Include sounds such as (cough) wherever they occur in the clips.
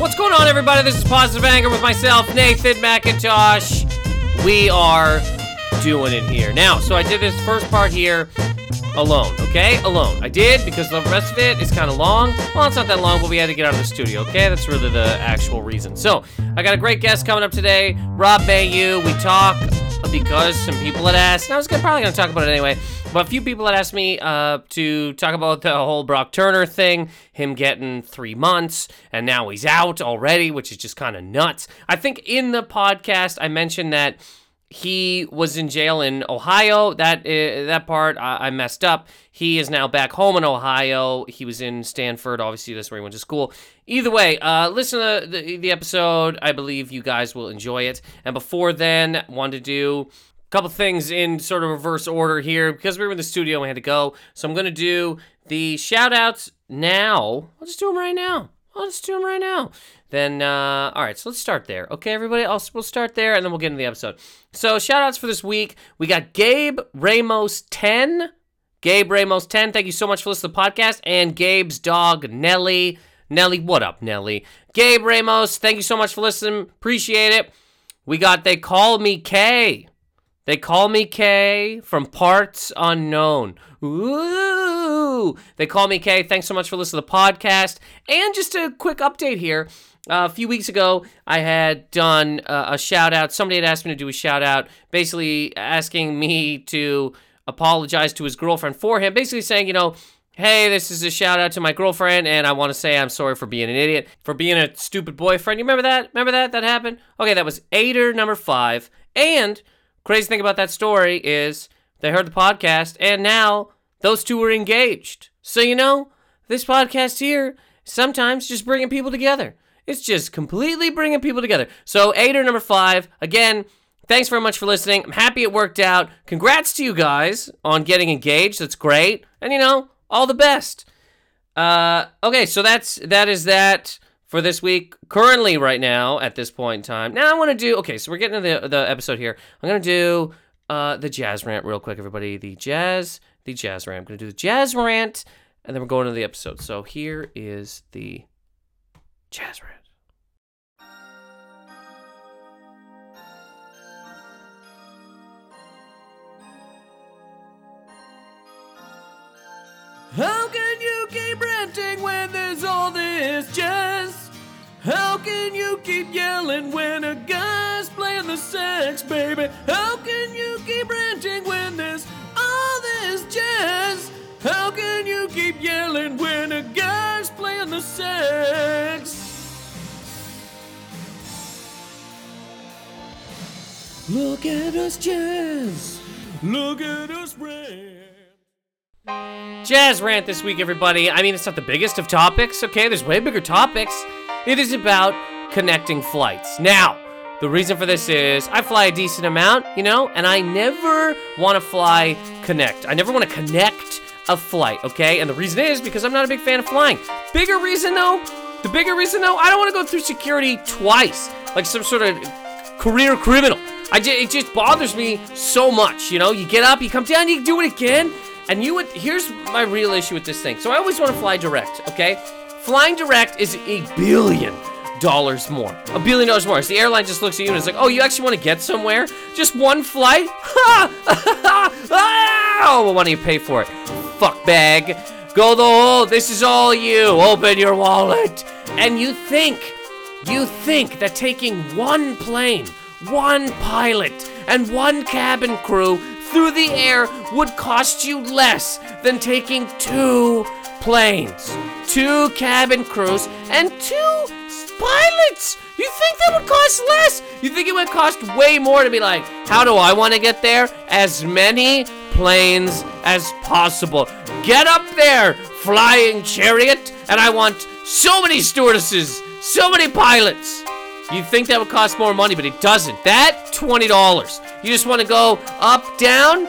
What's going on, everybody? This is Positive Anger with myself, Nathan Macintosh. We are doing it here. Now, so I did this first part here alone, okay? Alone. I did because the rest of it is kind of long. Well, it's not that long, but we had to get out of the studio, okay? That's really the actual reason. So, I got a great guest coming up today, Rob Mayu. We talk because some people had asked, and I was gonna, probably going to talk about it anyway, but a few people had asked me uh, to talk about the whole Brock Turner thing, him getting three months, and now he's out already, which is just kind of nuts. I think in the podcast, I mentioned that he was in jail in Ohio. That uh, that part I, I messed up. He is now back home in Ohio. He was in Stanford. Obviously, that's where he went to school. Either way, uh, listen to the, the episode. I believe you guys will enjoy it. And before then, wanted to do a couple things in sort of reverse order here because we were in the studio and we had to go. So I'm gonna do the shout outs now. I'll just do them right now. I'll just do them right now. Then, uh, all right, so let's start there. Okay, everybody, I'll, we'll start there and then we'll get into the episode. So, shout outs for this week. We got Gabe Ramos 10. Gabe Ramos 10, thank you so much for listening to the podcast. And Gabe's dog, Nelly. Nelly, what up, Nelly? Gabe Ramos, thank you so much for listening. Appreciate it. We got They Call Me K. They Call Me K from Parts Unknown. Ooh. They Call Me K. Thanks so much for listening to the podcast. And just a quick update here. Uh, a few weeks ago, I had done uh, a shout out. Somebody had asked me to do a shout out, basically asking me to apologize to his girlfriend for him, basically saying, you know, hey, this is a shout out to my girlfriend, and I want to say I'm sorry for being an idiot, for being a stupid boyfriend. You remember that? Remember that? That happened? Okay, that was Aider number five. And crazy thing about that story is they heard the podcast, and now those two are engaged. So, you know, this podcast here, sometimes just bringing people together. It's just completely bringing people together. So, Aider number five, again, thanks very much for listening. I'm happy it worked out. Congrats to you guys on getting engaged. That's great. And, you know, all the best. Uh, okay, so that's that is that for this week. Currently, right now, at this point in time. Now I want to do. Okay, so we're getting to the the episode here. I'm gonna do uh the jazz rant real quick, everybody. The jazz, the jazz rant. I'm gonna do the jazz rant, and then we're going to the episode. So here is the jazz rant. How can you keep ranting when there's all this jazz? How can you keep yelling when a guy's playing the sax, baby? How can you keep ranting when there's all this jazz? How can you keep yelling when a guy's playing the sax? Look at us jazz. Look at us rant. Jazz rant this week, everybody. I mean, it's not the biggest of topics, okay? There's way bigger topics. It is about connecting flights. Now, the reason for this is I fly a decent amount, you know, and I never want to fly connect. I never want to connect a flight, okay? And the reason is because I'm not a big fan of flying. Bigger reason, though, the bigger reason, though, I don't want to go through security twice, like some sort of career criminal. I just, it just bothers me so much, you know? You get up, you come down, you do it again. And you would, here's my real issue with this thing. So I always want to fly direct, okay? Flying direct is a billion dollars more. A billion dollars more. So the airline just looks at you and it's like, oh, you actually want to get somewhere? Just one flight? Ha! (laughs) oh, well, why don't you pay for it? Fuck bag. Go the hole. This is all you. Open your wallet. And you think, you think that taking one plane, one pilot, and one cabin crew through the air would cost you less than taking two planes, two cabin crews, and two pilots. You think that would cost less? You think it would cost way more to be like, how do I want to get there? As many planes as possible. Get up there, flying chariot, and I want so many stewardesses, so many pilots. You think that would cost more money, but it doesn't. That $20. You just want to go up, down,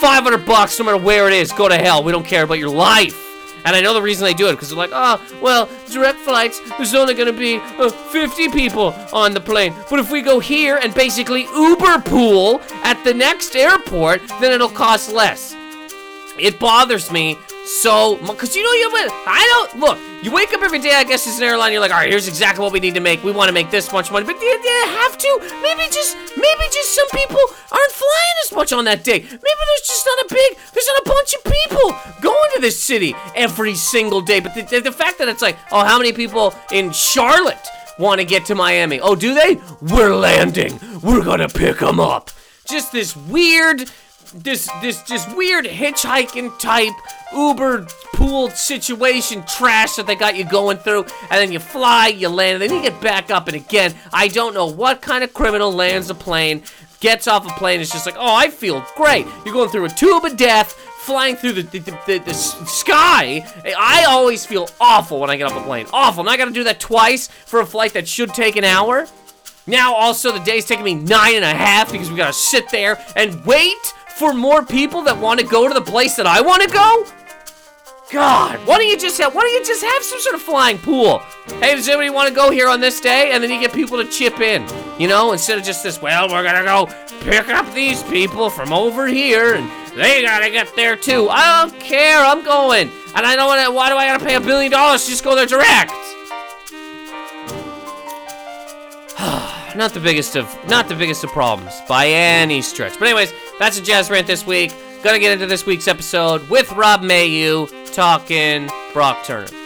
500 bucks no matter where it is. Go to hell. We don't care about your life. And I know the reason they do it because they're like, oh, well, direct flights, there's only going to be uh, 50 people on the plane. But if we go here and basically Uber pool at the next airport, then it'll cost less. It bothers me so because you know you. I don't look. You wake up every day. I guess as an airline, you're like, all right, here's exactly what we need to make. We want to make this much money, but do you have to? Maybe just maybe just some people aren't flying as much on that day. Maybe there's just not a big, there's not a bunch of people going to this city every single day. But the, the, the fact that it's like, oh, how many people in Charlotte want to get to Miami? Oh, do they? We're landing. We're gonna pick them up. Just this weird this this just weird hitchhiking type Uber pool situation trash that they got you going through, and then you fly, you land, and then you get back up, and again, I don't know what kind of criminal lands a plane, gets off a plane, is just like, oh, I feel great. You're going through a tube of death, flying through the the, the, the, the sky. I always feel awful when I get off a plane. Awful. Now I gotta do that twice for a flight that should take an hour. Now also the day's taking me nine and a half because we gotta sit there and wait for more people that want to go to the place that I want to go? God, why don't you just have why don't you just have some sort of flying pool? Hey, does anybody want to go here on this day? And then you get people to chip in, you know, instead of just this, well, we're gonna go pick up these people from over here and they gotta get there too. I don't care, I'm going. And I don't wanna why do I gotta pay a billion dollars to just go there direct? (sighs) not the biggest of not the biggest of problems by any stretch. But anyways, that's a jazz rant this week. Gonna get into this week's episode with Rob Mayu talking Brock Turner.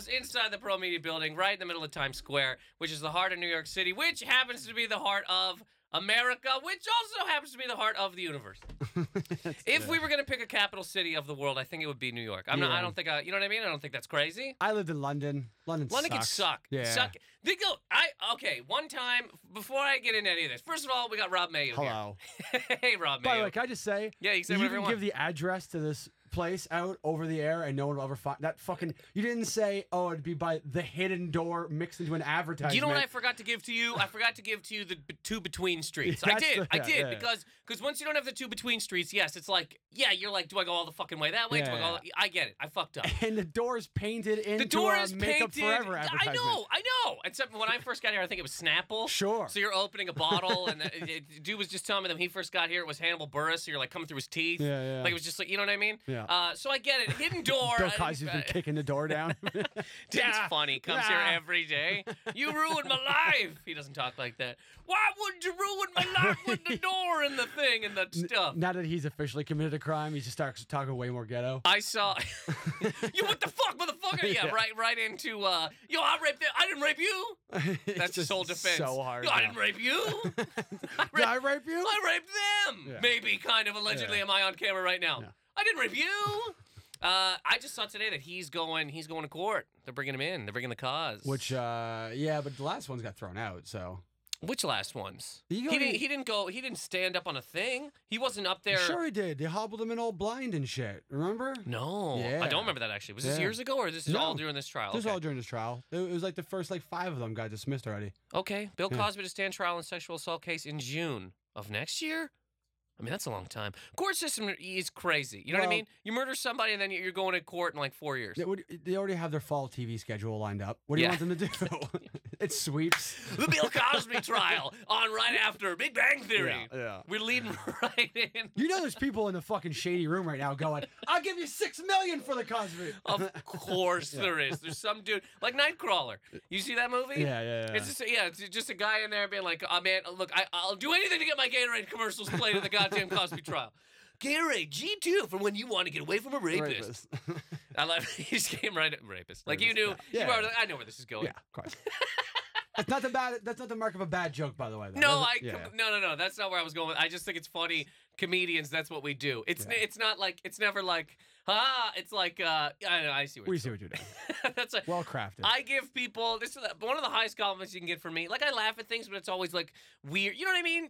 Studios, inside the Pro Media building, right in the middle of Times Square, which is the heart of New York City, which happens to be the heart of America, which also happens to be the heart of the universe. (laughs) If we were gonna pick a capital city of the world, I think it would be New York. I'm not. I don't think. I, you know what I mean? I don't think that's crazy. I lived in London. London, London can sucks. suck. Yeah. Suck. They go. I okay. One time before I get into any of this, first of all, we got Rob Mayo Hello. (laughs) hey, Rob By the way, can I just say? Yeah, you can say you whatever can you give the address to this place out over the air, and no one will ever find that fucking. You didn't say, oh, it'd be by the hidden door mixed into an advertisement. You know what I forgot to give to you? I forgot to give to you the b- two between streets. I did. the- I did yeah. because because once you don't have the two between streets, yes, it's like yeah, you're like, do I go all the fucking way that way? do I go? All, I get it. I fucked up. And the door is painted into The door is Makeup painted. Forever advertisement. I know, I know. Except when I first got here, I think it was Snapple. Sure. So you're opening a bottle, and the, (laughs) it- dude was just telling me that when he first got here, it was Hannibal Buress. So you're like coming through his teeth. Yeah, yeah. Like it was just like you know what I mean. Yeah. Uh, so I get it. Hidden (laughs) door. Bill Cosby's been kicking the door (laughs) down. That's Yeah. funny. Comes here every day. (laughs) You ruined my life. He doesn't talk like that. Why would you ruin my life with the door and the thing and the stuff? now that he's officially committed a crime, he just starts talking way more ghetto. I saw you. What the fuck, motherfucker? Yeah, Yeah. right, right into. uh Yo, I raped. It. I didn't rape you. That's his just whole defense. So hard. Yo, I didn't rape you. I Did I raped, rape you? I raped them. Yeah. Maybe, kind of, allegedly. Yeah. Am I on camera right now? Yeah. I didn't review. Uh, I just saw today that he's going. He's going to court. They're bringing him in. They're bringing the cause. Which, uh, yeah, but the last one's got thrown out, so. Which last ones? He He, didn't. He didn't go. He didn't stand up on a thing. He wasn't up there. Sure he did. They hobbled him in all blind and shit. Remember? No, I don't remember that actually. Was this Yeah. years ago or this is No. all during this trial? This was okay. all during this trial. It, it was like the first like five of them got dismissed already. okay. Bill Yeah. Cosby to stand trial in sexual assault case in June of next year. I mean, that's a long time. Court system is crazy. You know what I mean? You murder somebody and then you're going to court in like four years. They, would- they already have their fall TV schedule lined up. What do you Yeah. want them to do? (laughs) (laughs) it sweeps. The Bill Cosby trial (laughs) on right after Big Bang Theory. Yeah, yeah. We're leading right in. You know, there's people in the fucking shady room right now going, "I'll give you six million for the Cosby." Of course there is. There's some dude like Nightcrawler. You see that movie? Yeah, yeah, yeah. It's just yeah, it's just a guy in there being like, "Oh man, look, I, I'll do anything to get my Gatorade commercials played at the goddamn Cosby trial." Gatorade G2 from when you want to get away from a rapist. Rapist. I love (laughs) he just came right at rapist. Like you knew, yeah. you Yeah. I know where this is going. yeah, of course. that's not the bad. That's not the mark of a bad joke, by the way. though. No, I yeah, no no no. That's not where I was going. with I just think it's funny comedians, that's what we do. It's it's not like it's never like ah. It's like uh, I know. I see what We you're see what you're doing. (laughs) that's like Well crafted. I give people this is one of the highest compliments you can get from me. Like I laugh at things, but it's always like weird. You know what I mean?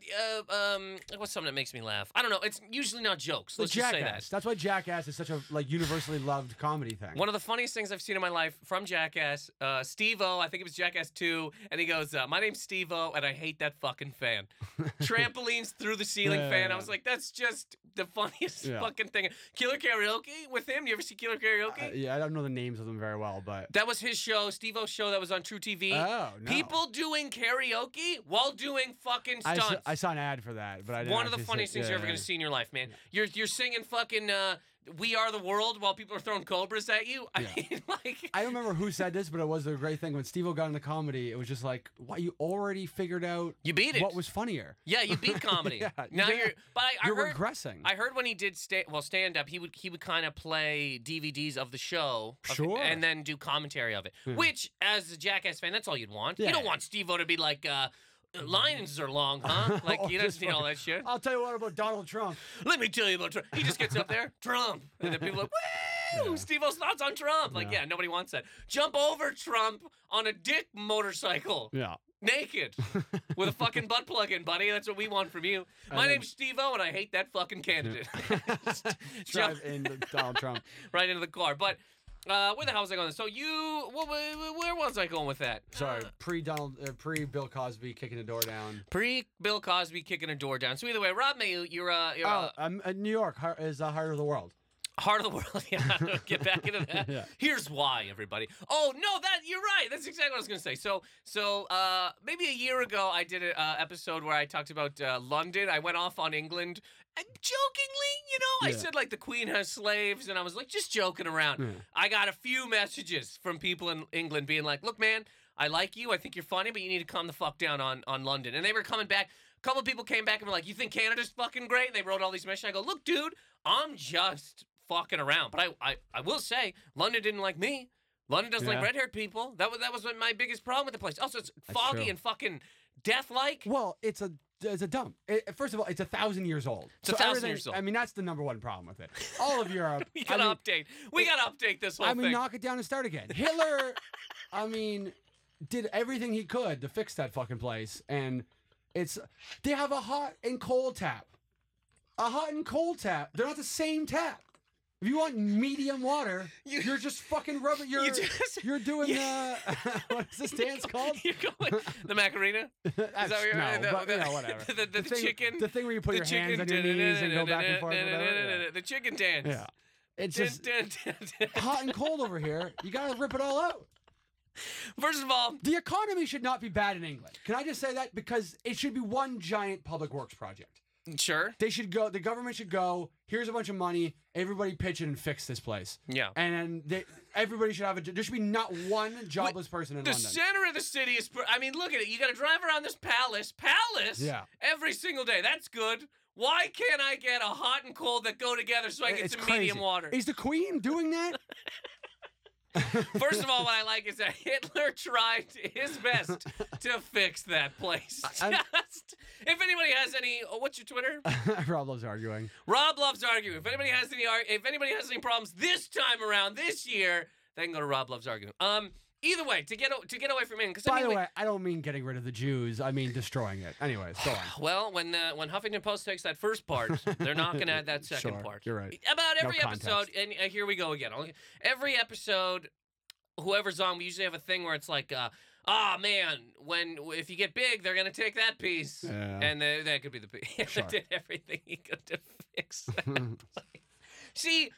Uh, um, what's something that makes me laugh? I don't know. It's usually not jokes. Let's just say that. That's why Jackass is such a like universally loved comedy thing. One of the funniest things I've seen in my life from Jackass, uh, Steve-O, I think it was Jackass 2, and he goes, uh, My name's Steve-O, and I hate that fucking fan. (laughs) Trampolines through the ceiling Yeah, fan. yeah, I was like, That's just the funniest Yeah. fucking thing. Killer Karaoke with him. You ever see Killer Karaoke? Uh, yeah, I don't know the names of them very well, but that was his show, Steve-O's show that was on truTV. oh no. People doing karaoke while doing fucking I stunts. saw, I saw an ad for that, but I didn't One of the funniest see- things you're yeah, ever gonna see in your life, man. You're you're singing fucking uh, "We Are the World" while people are throwing cobras at you. I Yeah. mean, (laughs) like, I don't remember who said this, but it was a great thing when Steve-O got into comedy. It was just like, what you already figured out you beat it. what was funnier. yeah, you beat comedy. (laughs) Yeah, now yeah. you're. But I, I You're heard. regressing. I heard when he did sta- well stand up, he would he would kind of play DVDs of the show, of- Sure. and then do commentary of it. Yeah. Which, as a Jackass fan, that's all you'd want. You don't want Steve-O to be like, uh, "Lions are long, huh?" (laughs) Like you don't see all that shit. I'll tell you what about Donald Trump. Let me tell you about Trump. He just gets up there, Trump, and then people are like, "Woo!" Yeah. Steve-O's thoughts on Trump. Like, Yeah. yeah, nobody wants that. Jump over Trump on a dick motorcycle, Yeah. naked, (laughs) with a fucking butt plug in, buddy. That's what we want from you. My name's Steve-O, and I hate that fucking candidate. (laughs) Drive in Donald Trump. right into the car. But uh, where the hell was I going? So you, wh- wh- where was I going with that? Sorry, pre Donald, uh, pre Bill Cosby kicking the door down. Pre Bill Cosby kicking a door down. So either way, Rob Mayu, you're uh, you're Oh, uh, um, uh, New York is the heart of the world. Heart of the world. (laughs) Yeah, get back into that. (laughs) Yeah. Here's why, everybody. Oh no, that you're right. That's exactly what I was gonna say. So, so uh, maybe a year ago, I did an uh, episode where I talked about uh, London. I went off on England, and jokingly, you know, yeah. I said like the Queen has slaves, and I was like just joking around. Yeah. I got a few messages from people in England being like, "Look, man, I like you. I think you're funny, but you need to calm the fuck down on on London." And they were coming back. A couple people came back and were like, "You think Canada's fucking great?" And they wrote all these messages. I go, "Look, dude, I'm just fucking around." But I I, I will say, London didn't like me. London doesn't like red-haired people. That was that was my biggest problem with the place. Also, it's foggy true. and fucking death-like. Well, it's a it's a dump. It, first of all, it's a thousand years old. It's a thousand everything- years old. I mean, that's the number one problem with it. (laughs) All of Europe. We gotta mean, update. We gotta update this whole I mean, thing. knock it down and start again. Hitler, I mean, did everything he could to fix that fucking place, and it's they have a hot and cold tap, a hot and cold tap. They're not the same tap. If you want medium water, (laughs) You- are just fucking rubbing. You're You just- you're doing you- the uh, (laughs) what is this (laughs) dance called? You're going the Macarena. That's, what you're- no, the- but, the- whatever. the- the thing, chicken- the thing where you put the your chicken. hands on your knees and go back and forth. The chicken dance. Yeah, it's just hot and cold over here. You gotta rip it all out. First of all, The economy should not be bad in England. Can I just say that? Because it should be one giant public works project. Sure. They should go, the government should go, here's a bunch of money, everybody pitch in and fix this place. Yeah. And they, everybody should have a, there should be not one jobless person in The London. The center of the city is. I mean, look at it. You got to drive around this palace, palace, Yeah. every single day. That's good. Why can't I get a hot and cold that go together so I get it's some crazy. medium water? Is the Queen doing that? (laughs) (laughs) First of all, what I like is that Hitler tried his best to fix that place. (laughs) Just, if anybody has any, oh, what's your Twitter? (laughs) Rob loves arguing. Rob loves arguing. If anybody has any, if anybody has any problems this time around this year, they can go to Rob loves arguing. Um, either way, to get to get away from England. By the way, I don't mean getting rid of the Jews. I mean destroying it. Anyways, go on. (sighs) Well, when uh, when Huffington Post takes that first part, they're not going to add that (laughs) second Sure, part. you're right. About every context. episode, and uh, here we go again. Every episode, whoever's on, we usually have a thing where it's like, uh, "Ah, man, when if you get big, they're to take that piece," Yeah. and uh, that could be the piece. (laughs) Sure. did everything he could to fix. (laughs) that. See,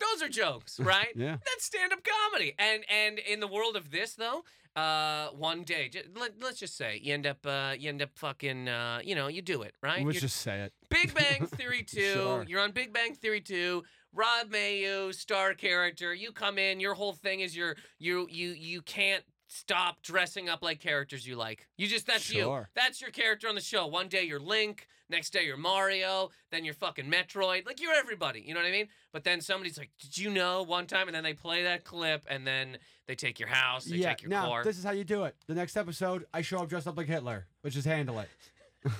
those are jokes, (laughs) right? Yeah. That's stand-up comedy. And and in the world of this though, uh, one day, just, let, let's just say you end up uh, you end up fucking uh, you know, you do it, right? Let's just say it. Big Bang Theory 2. Sure. You're on Big Bang Theory 2. Rob Mayu, star character. You come in, your whole thing is you're you you you can't stop dressing up like characters you like. You just that's you. That's your character on the show. One day you're Link, next day you're Mario, then you're fucking Metroid. Like you're everybody, you know what I mean? But then somebody's like, "Did you know one time?" and then they play that clip and then they take your house, they yeah. take your Now car. this is how you do it. The next episode, I show up dressed up like Hitler. which is handle it. (laughs)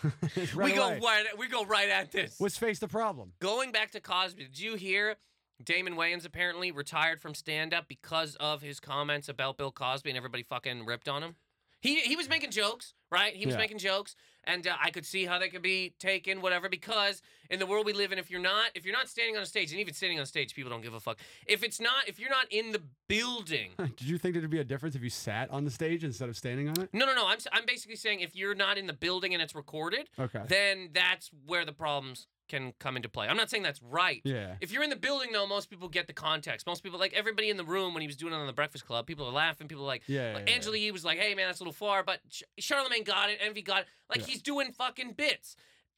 Right we go right. We go right at this. Let's face the problem. Going back to Cosby, did you hear Damon Wayans apparently retired from stand up because of his comments about Bill Cosby and everybody fucking ripped on him? He he was making jokes, right? He was Yeah. making jokes, and uh, I could see how they could be taken, whatever. Because in the world we live in, if you're not if you're not standing on a stage, and even standing on stage, people don't give a fuck. If it's not if you're not in the building. (laughs) Did you think there'd be a difference if you sat on the stage instead of standing on it? No, no, no. I'm, I'm basically saying if you're not in the building and it's recorded, Okay. then that's where the problems can come into play. I'm not saying that's right. Yeah. If you're in the building, though, most people get the context. Most people, like everybody in the room when he was doing it on the Breakfast Club, people are laughing. People are like, Yeah. like yeah, Angela Yee was like, "Hey, man, that's a little far," but Ch- Charlemagne got it. Envy got it. Like Yeah. he's doing fucking bits.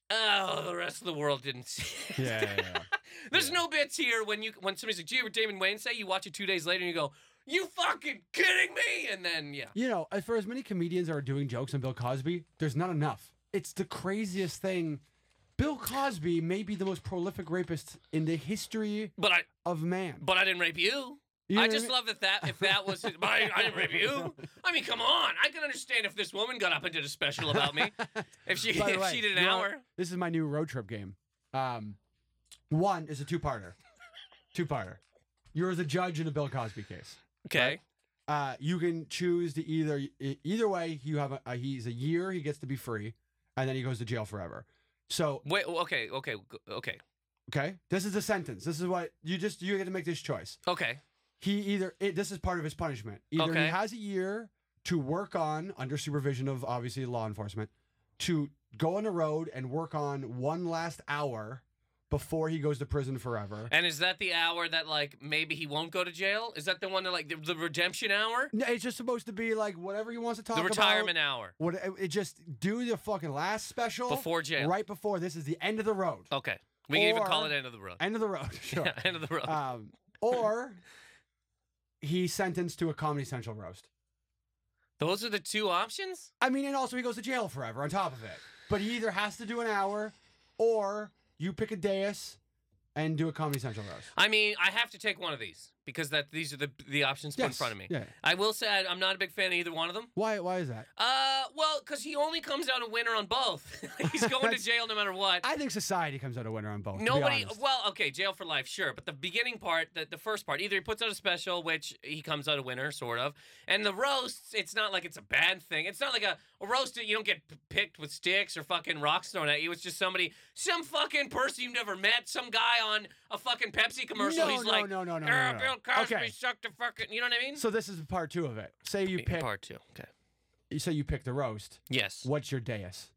Oh, the rest of the world didn't see. it. Yeah, yeah, yeah. (laughs) There's no bits here when you when somebody's like, "Gee, what Damon Wayne say?" You watch it two days later and you go, "You fucking kidding me?" And then yeah, You know, as for as many comedians are doing jokes on Bill Cosby, there's not enough. It's the craziest thing. Bill Cosby may be the most prolific rapist in the history but I of man. but I didn't rape you. You know I what just mean? love that that if that was, but I, I didn't rape you. I mean, come on. I can understand if this woman got up and did a special about me. (laughs) If she By the if way, she did an you know hour. This is my new road trip game. Um, one is a two-parter. two-parter. You're the judge in a Bill Cosby case. Okay. Uh, you can choose to either e- either way. You have a, a he's a year. He gets to be free, and then he goes to jail forever. So Wait. Okay. Okay. Okay. okay, this is the sentence. This is what you just you get to make this choice. Okay. He either it, this is part of his punishment. Either Okay. he has a year to work on under supervision of obviously law enforcement to go on the road and work on one last hour before he goes to prison forever. And is that the hour that like maybe he won't go to jail? Is that the one that like the, the redemption hour? No, it's just supposed to be like whatever he wants to talk about. The retirement about. hour What it, it just do the fucking last special before jail. right before this is the end of the road. Okay. We can even call it end of the road. End of the road. (laughs) Sure. Yeah, end of the road. um, or he's sentenced to a Comedy Central roast. Those are the two options. I mean, and also he goes to jail forever on top of it. But he either has to do an hour, or you pick a dais and do a Comedy Central roast. I mean, I have to take one of these because that these are the the options put in Yes. front of me. Yeah. I will say I- I'm not a big fan of either one of them. Why? Why is that? Uh, well, because he only comes out a winner on both. (laughs) He's going to That's- jail no matter what. I think society comes out a winner on both. to be Nobody. honest. Well, okay, jail for life, sure. But the beginning part, the, the first part, either he puts out a special, which he comes out a winner, sort of, and the roasts. It's not like it's a bad thing. It's not like a, a roast. You don't get p- picked with sticks or fucking rocks thrown at you. It's just somebody, some fucking person you've never met, some guy on a fucking Pepsi commercial. No, He's no, like, no, no, no, "Ah, no, no. Bill Cosby Okay. sucked a fucking. You know what I mean? So this is part two of it. Say you pick. part two. Okay. You say you pick the roast. Yes. What's your dais?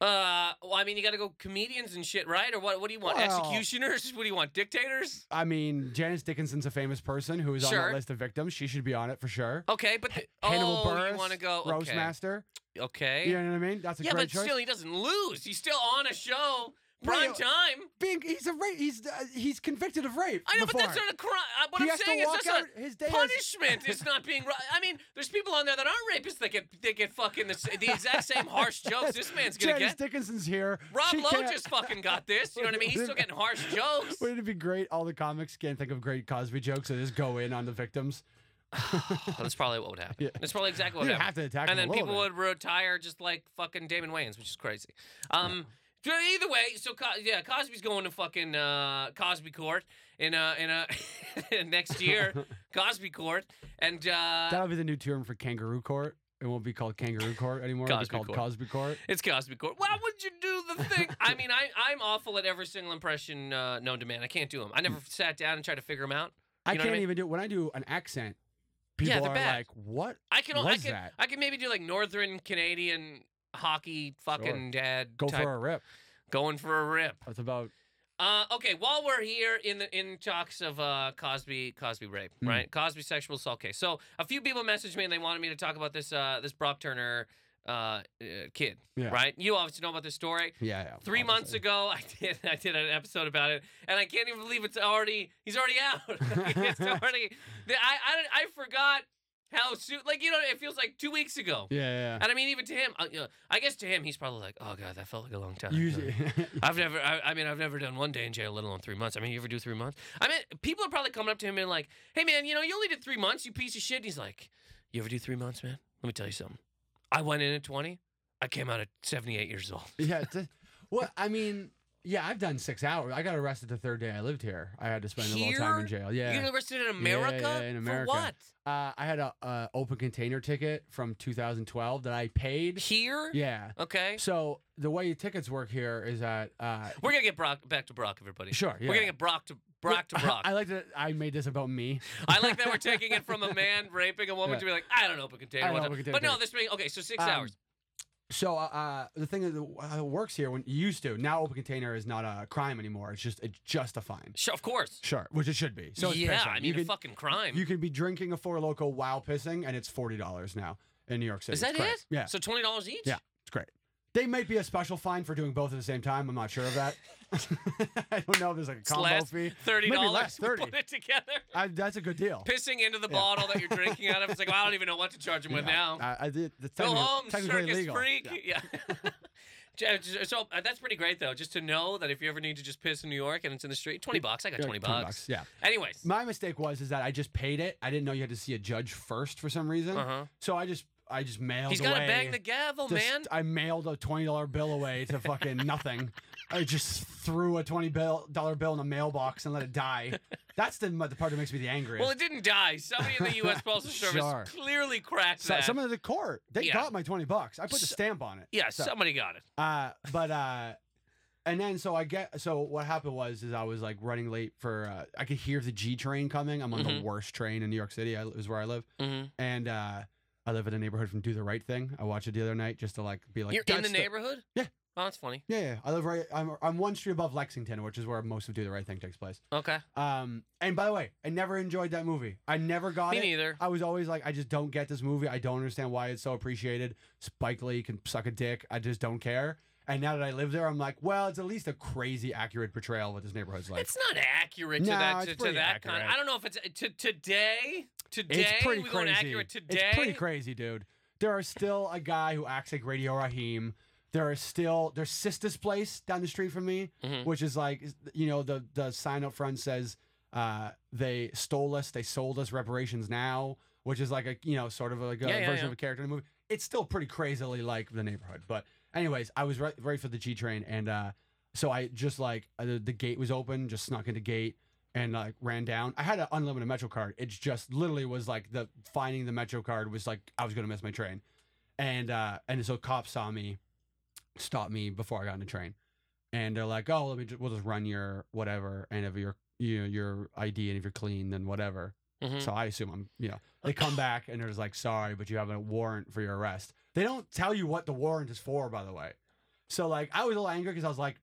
Uh, well, I mean, you got to go comedians and shit, right? Or what? What do you want? Well- Executioners? (laughs) What do you want? Dictators? I mean, Janice Dickinson's a famous person who is on Sure. that list of victims. She should be on it for sure. Okay, but the, Hannibal oh, Buress, you want to go? Okay. Roastmaster. Okay. You know what I mean? That's a yeah, but choice. still, he doesn't lose. He's still on a show, prime time. Being, he's a rape. He's uh, he's convicted of rape. I know, before. but that's not a crime. Uh, what he I'm saying is that's out his day punishment. It's (laughs) not being. ri- I mean, there's people on there that aren't rapists that get they get fucking the, the exact same harsh (laughs) jokes this man's gonna Janice get. Dickinson's here. Rob She Lowe can't- just fucking got this. You know what I mean? He's still getting harsh (laughs) jokes. Wouldn't it be great? All the comics can't think of great Cosby jokes, so just go in on the victims. (sighs) That's probably what would happen. Yeah. That's probably exactly what would happen. have to attack and then a people bit. would retire just like fucking Damon Wayans, which is crazy. Um, so either way, so yeah, Cosby's going to fucking uh, Cosby Court in a in (laughs) a next year, (laughs) Cosby Court, and uh, That'll be the new term for kangaroo court. It won't be called kangaroo court anymore. It'll be called court. Cosby court. it's Cosby Court. Why would you do the thing? (laughs) I mean, I I'm awful at every single impression uh, known to man. I can't do them. I never sat down and tried to figure them out. I You I can't mean? even do when I do an accent. Yeah, People they're are bad. like, "What? I can I can that? I can maybe do like Northern Canadian hockey fucking dad Go type for a rip." going for a rip. That's about. Uh, okay, while we're here in the in talks of uh, Cosby Cosby rape, Hmm. right? Cosby sexual assault case. So a few people messaged me and they wanted me to talk about this uh, this Brock Turner uh, uh, kid, Yeah. right? You obviously know about this story. Yeah, yeah. Three months ago, I did (laughs) I did an episode about it, and I can't even believe it's already he's already out. (laughs) it's already I, I I forgot how soon. Like you know, it feels like two weeks ago. Yeah, yeah. And I mean, even to him, uh, you know, I guess to him, he's probably like, "Oh God, that felt like a long time." Usually, (laughs) I've never, I, I mean, I've never done one day in jail, let alone three months. I mean, you ever do three months? I mean, people are probably coming up to him and like, hey, man, you know, you only did three months, you piece of shit. And he's like, you ever do three months, man? Let me tell you something. I went in at 20. I came out at 78 years old. Yeah. It's well, I mean, yeah, I've done six hours. I got arrested the third day I lived here. I had to spend a little time in jail. Yeah. You got arrested in America? yeah, in America. For what? Uh, I had a, open container ticket from 2012 that I paid. Here? Yeah. Okay. So the way tickets work here is that uh, We're gonna get Brock back to Brock, everybody. Sure, yeah. We're yeah. gonna get Brock to Brock to (laughs) Brock. I like that I made this about me. I like that (laughs) we're taking it from a man raping a woman Yeah. to be like, I don't open container. I don't what's open container But no, this being okay. So six Um, hours. So uh, uh, the thing is, uh, works here when you used to now open container is not a crime anymore. It's just it's just a fine. Sure, of course. Sure, which it should be. So yeah. I mean, you a can, fucking crime. you can be drinking a Four Loko while pissing, and it's forty dollars now in New York City. Is that great. it? Yeah, So twenty dollars each. Yeah. They might be a special fine for doing both at the same time. I'm not sure of that. (laughs) (laughs) I don't know if there's like a combo less. fee. Thirty dollars. (laughs) 30. Put it together. I, that's a good deal. Pissing into the Yeah. bottle that you're drinking out of. It's like, well, I don't even know what to charge him with now. I, I did. That's Go home, circus legal. freak. Yeah. Yeah. So uh, that's pretty great though, just to know that if you ever need to just piss in New York and it's in the street, twenty bucks. I got Yeah, twenty bucks. Yeah. Anyways. My mistake was is that I just paid it. I didn't know you had to see a judge first for some reason. Uh huh. So I just I just mailed He's away. got to bang the gavel, man. I mailed a twenty dollar bill away to fucking (laughs) nothing. I just threw a twenty dollar bill in a mailbox and let it die. That's the, the part that makes me the angriest. Well, it didn't die. Somebody in the U.S. (laughs) Postal Service Sure. clearly cracked so, that. some of the court they Yeah. got my twenty bucks. I put the stamp on it. yeah, So- somebody got it. Uh, but uh, and then so I get so what happened was is I was like running late for uh, I could hear the G train coming. I'm on Mhm. the worst train in New York City. I, is where I live, hmm and uh, I live in a neighborhood from Do the Right Thing. I watched it the other night just to like be like You're in the "That's neighborhood. Yeah. Oh, that's funny. Yeah, yeah. I live right. I'm I'm one street above Lexington, which is where most of Do the Right Thing takes place. Okay. Um, and by the way, I never enjoyed that movie. I never got Me it. neither. I was always like, I just don't get this movie. I don't understand why it's so appreciated. Spike Lee can suck a dick. I just don't care. And now that I live there, I'm like, well, it's at least a crazy accurate portrayal of what this neighborhood's like. It's not accurate to No, that it's to, to pretty that kind. accurate. I don't know if it's to today. Today It's pretty crazy. accurate today. It's pretty crazy, dude. There are still a guy who acts like Radio Raheem. There are still there's Sista's place down the street from me, Mhm. which is like you know the the sign up front says uh, they stole us, they sold us reparations now, which is like a you know sort of like a Yeah, yeah, version yeah. of a character in the movie. It's still pretty crazily like the neighborhood, but anyways, I was right, right for the G train, and uh, so I just like uh, the, the gate was open, just snuck into the gate and like ran down. I had an unlimited Metro card. It just literally was like the finding the Metro card was like I was gonna miss my train, and uh, and so cops saw me, stopped me before I got on the train, and they're like, oh, let me just, we'll just run your whatever, and if you're you know, your ID and if you're clean, then whatever. Mhm. So I assume I'm, you know, they come back and they're just like, sorry, but you have a warrant for your arrest. They don't tell you what the warrant is for, by the way. So like, I was a little angry because I was like,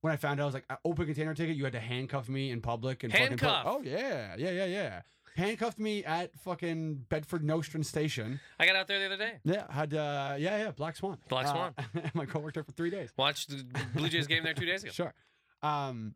when I found out, I was like, open container ticket, you had to handcuff me in public and fucking put- Handcuff. oh yeah, yeah, yeah, yeah. Handcuffed me at fucking Bedford Nostrand Station. I got out there the other day. Yeah, had uh, yeah, yeah, Black Swan. Black Uh, Swan. (laughs) my co worked there for three days. Watched the Blue Jays game there two days ago. Sure. Um,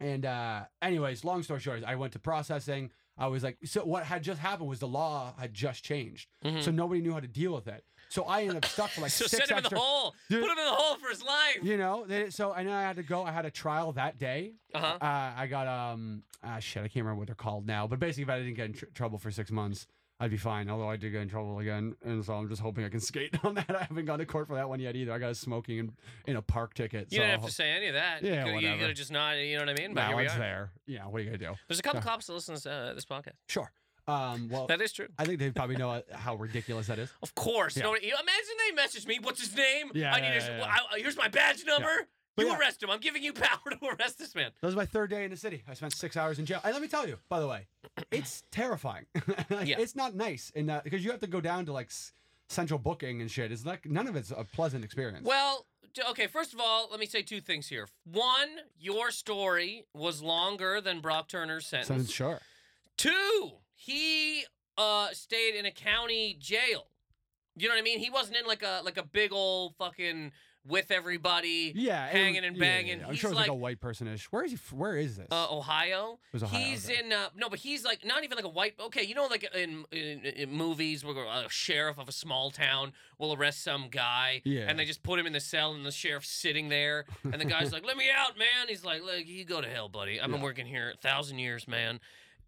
and uh, anyways, long story short, I went to processing. I was like, so what had just happened was the law had just changed, Mhm. so nobody knew how to deal with it. So I ended up stuck for like (laughs) so six send him in the hole. Dude. Put him in the hole for his life. You know, they, so I know I had to go. I had a trial that day. Uh huh. Uh, I got um, ah, shit, I can't remember what they're called now. But basically, if I didn't get in tr- trouble for six months, I'd be fine. Although I did get in trouble again, and so I'm just hoping I can (laughs) skate on that. I haven't gone to court for that one yet either. I got a smoking in, in a park ticket. You so didn't have to say any of that. Yeah, you could, You whatever. could have just not. You know what I mean? But we it's there. Yeah, what are you gonna do? There's a couple So- cops that listen to uh, this podcast. Sure. Um, well, That is true. I think they probably know uh, how ridiculous that is. Of course. Yeah. Nobody, imagine they message me. What's his name? Yeah, I need yeah, his, yeah, well. I- here's my badge number. But You yeah. arrest him. I'm giving you (laughs) power to arrest this man. That was my third day in the city. I spent six hours in jail. And let me tell you, by the way, (clears throat) it's terrifying. (laughs) Like, Yeah. It's not nice, in that because you have to go down to like s- central booking and shit. It's like none of it's a pleasant experience. Well, okay. First of all, let me say two things here. One, your story was longer than Brock Turner's so sentence. sure. Two, he uh stayed in a county jail. You know what I mean? He wasn't in like a like a big old fucking with everybody. Yeah, hanging was- and yeah, banging. yeah, I'm He's sure it's like, like- a white personish. Where is he? Where is this? Uh, Ohio. Ohio, He's okay. in uh, no, but he's like not even like a white. Okay, you know, like in in, in movies where a sheriff of a small town will arrest some guy, Yeah. and they just put him in the cell, and the sheriff's sitting there, and the guy's (laughs) like, "Let me out, man." He's like, "Look, you go to hell, buddy. I've been working here a thousand years, man."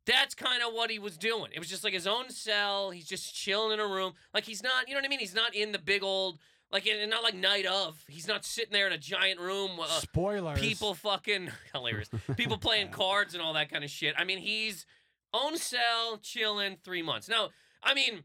That's kind of what he was doing. It was just like his own cell. He's just chilling in a room. Like he's not, you know what I mean? He's not in the big old like and not like night of. He's not sitting there in a giant room. Uh, Spoilers. people fucking (laughs) hilarious. People playing (laughs) cards and all that kind of shit. I mean, he's own cell, chilling, three months. Now, I mean,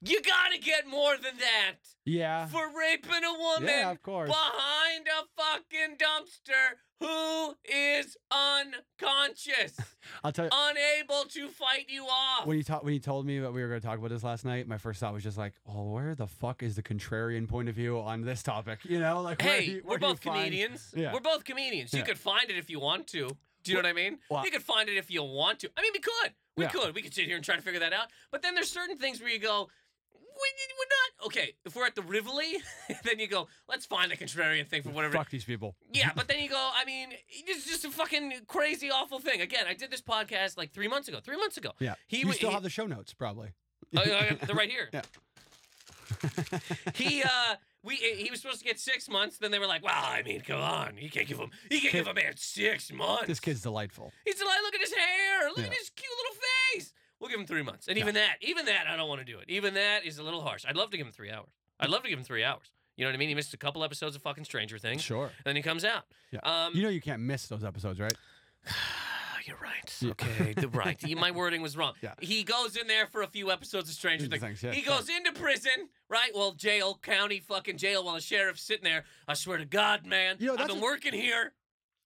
you gotta get more than that Yeah. for raping a woman Yeah, of course. behind a fucking dumpster who is unconscious, (laughs) I'll tell you. unable to fight you off. When you ta- when you told me that we were going to talk about this last night, my first thought was just like, "Oh, where the fuck is the contrarian point of view on this topic?" You know, like hey, you- we're where do you both find- comedians. Yeah. We're both comedians. You Yeah. could find it if you want to. Do you know what I mean? Well- you could find it if you want to. I mean, we could. We Yeah. could. We could sit here and try to figure that out. But then there's certain things where you go, we're not okay. If we're at the Rivoli, (laughs) then you go, let's find a contrarian thing for whatever. Fuck these people. Yeah, but then you (laughs) go, I mean, it's just a fucking crazy, awful thing. Again, I did this podcast like three months ago. Three months ago. Yeah. He you still he- have the show notes, probably. Oh, yeah, they're right here. (laughs) Yeah. he uh we he was supposed to get six months. Then they were like, "Well, I mean, come on, you can't give him, you can't give a man six months." This kid's delightful. He's like, look at his hair, look at his cute little face. We'll give him three months, and even that, even that, I don't want to do it. Even that is a little harsh. I'd love to give him three hours. I'd love to give him three hours. You know what I mean? He missed a couple episodes of fucking Stranger Things, Sure. and then he comes out. Yeah. Um, You know you can't miss those episodes, right? (sighs) you're right. Yeah. Okay, the (laughs) right. My wording was wrong. Yeah. He goes in there for a few episodes of Stranger Things. Things, yeah, he goes into prison, right? Well, jail, county, fucking jail, while the sheriff's sitting there. I swear to God, man, You know, I've been a- working here.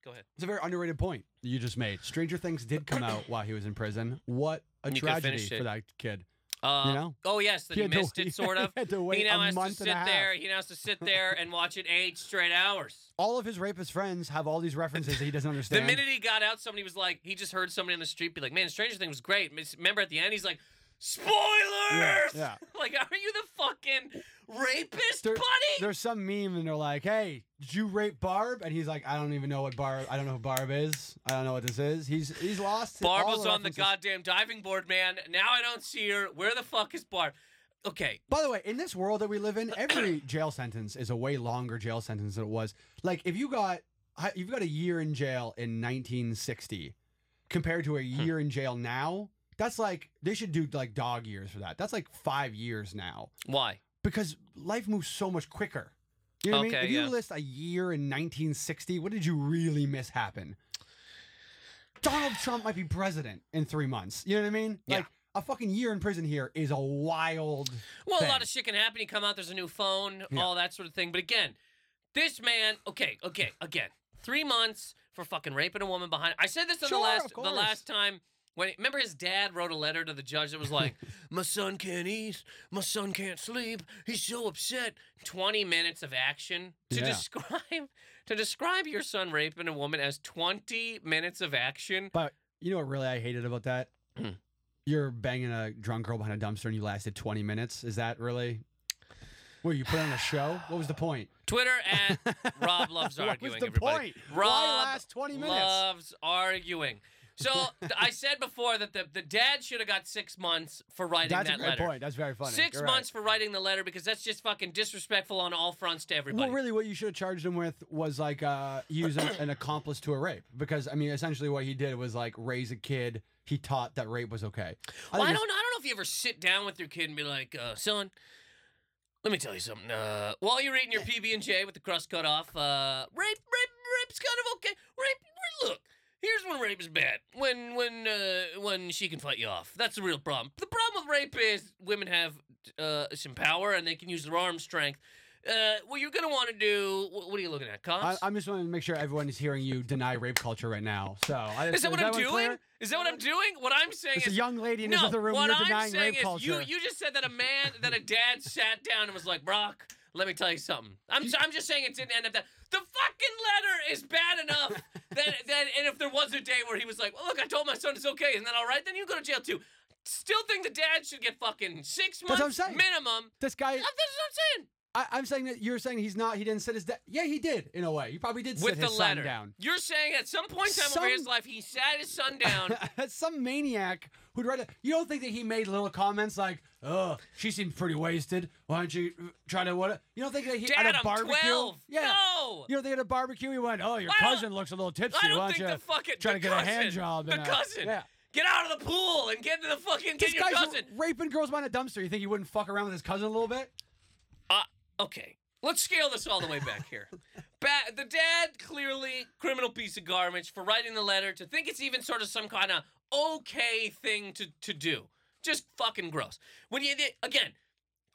Go ahead. It's a very underrated point you just made. Stranger Things did come out while he was in prison. What a You could've tragedy finished for that kid. Uh, You know? Oh yes, that he, had to- missed it, (laughs) sort of. He had to wait he now a has month to and a sit half. there. He now has to sit there and watch it eight straight hours. All of his rapist friends have all these references that he doesn't understand. (laughs) The understand. minute he got out, somebody was like, he just heard somebody on the street be like, "Man, Stranger Things was great." Remember at the end, he's like, "Spoilers!" yeah. (laughs) like, are you the fucking rapist, There- buddy? There's some meme and they're like, "Hey, did you rape Barb?" And he's like, "I don't even know what Barb. I don't know who Barb is. I don't know what this is." He's he's lost. Barb was on the goddamn diving board, man. Now I don't see her. Where the fuck is Barb? Okay, By the way, in this world that we live in, every (clears throat) jail sentence is a way longer jail sentence than it was. Like if you got you've got a year in jail in 1960 compared to a Hmm. year in jail now, that's like they should do like dog years for that. That's like 5 years now why? because life moves so much quicker. You know what I Okay, mean? If you yeah. list a year in 1960, what did you really miss happen? Donald Trump might be president in 3 months. You know what I mean? Yeah. Like a fucking year in prison here is a wild Well, a thing. lot of shit can happen. You come out, there's a new phone, all that sort of thing. But again, this man, okay, okay, again, three months for fucking raping a woman behind. I said this on Sure, the last of the course. last time when remember his dad wrote a letter to the judge that was (laughs) like, "My son can't eat, my son can't sleep, he's so upset." Twenty minutes of action to Yeah. describe (laughs) to describe your son raping a woman as twenty minutes of action. But you know what really I hated about that? Hmm. (clears throat) You're banging a drunk girl behind a dumpster and you lasted 20 minutes. Is that really? What, you put on a show? What was the point? Twitter (laughs) at Rob loves What was arguing. the everybody. point? Rob Why last 20 minutes? loves arguing. So I said before that the, the dad should have got six months for writing That's that a great letter. point. That's very funny. Six You're right. months for writing the letter because that's just fucking disrespectful on all fronts to everybody. Well, really, what you should have charged him with was like uh, he was an, an accomplice to a rape. Because I mean, essentially, what he did was like raise a kid. He taught that rape was okay. I Well, I don't. I don't know if you ever sit down with your kid and be like, uh, "Son, let me tell you something. Uh, while you're eating your PB and J with the crust cut off, uh, rape, rape, rape's kind of okay. Rape, rape, look, here's when rape is bad. When, when, uh, when she can fight you off. That's the real problem. The problem with rape is women have uh, some power and they can use their arm strength. Uh, what you're gonna want to do? What, what are you looking at, I, cops? I'm just wanting to make sure everyone is hearing you deny rape culture right now. So I, is that what I'm one doing? Is that what I'm doing? What I'm saying It's a is young lady in no, the other room. what You're I'm denying saying rape is culture. you you just said that a man that a dad sat down and was like, Brock, let me tell you something. I'm I'm just saying it didn't end up that the fucking letter is bad enough (laughs) that that and if there was a day where he was like, well, look, I told my son it's okay, isn't that all right? Then you go to jail too. Still think the dad should get fucking six That's what I'm months minimum. this guy, That's what I'm saying. I, I'm saying that you're saying he's not. He didn't sit his. Da- yeah, he did in a way. He probably did With sit the his letter. son down. You're saying at some point in time over his life he sat his son down. (laughs) Some maniac who'd write it. You don't think that he made little comments like, "Oh, she seemed pretty wasted. Why don't you try to what?" You don't think that he Dad, at a I'm barbecue? 12. Yeah. No. You don't think at a barbecue he went, "Oh, your I cousin looks a little tipsy. I don't Why think don't you the fucking try to get a hand job?" The and a-" cousin. Yeah. Get out of the pool and get into the fucking This get your guy's cousin. raping girls behind a dumpster. You think he wouldn't fuck around with his cousin a little bit? Uh, okay, let's scale this all the way back here. (laughs) Ba- the dad clearly criminal piece of garbage for writing the letter to think it's even sort of some kind of okay thing to to do. Just fucking gross. When you again,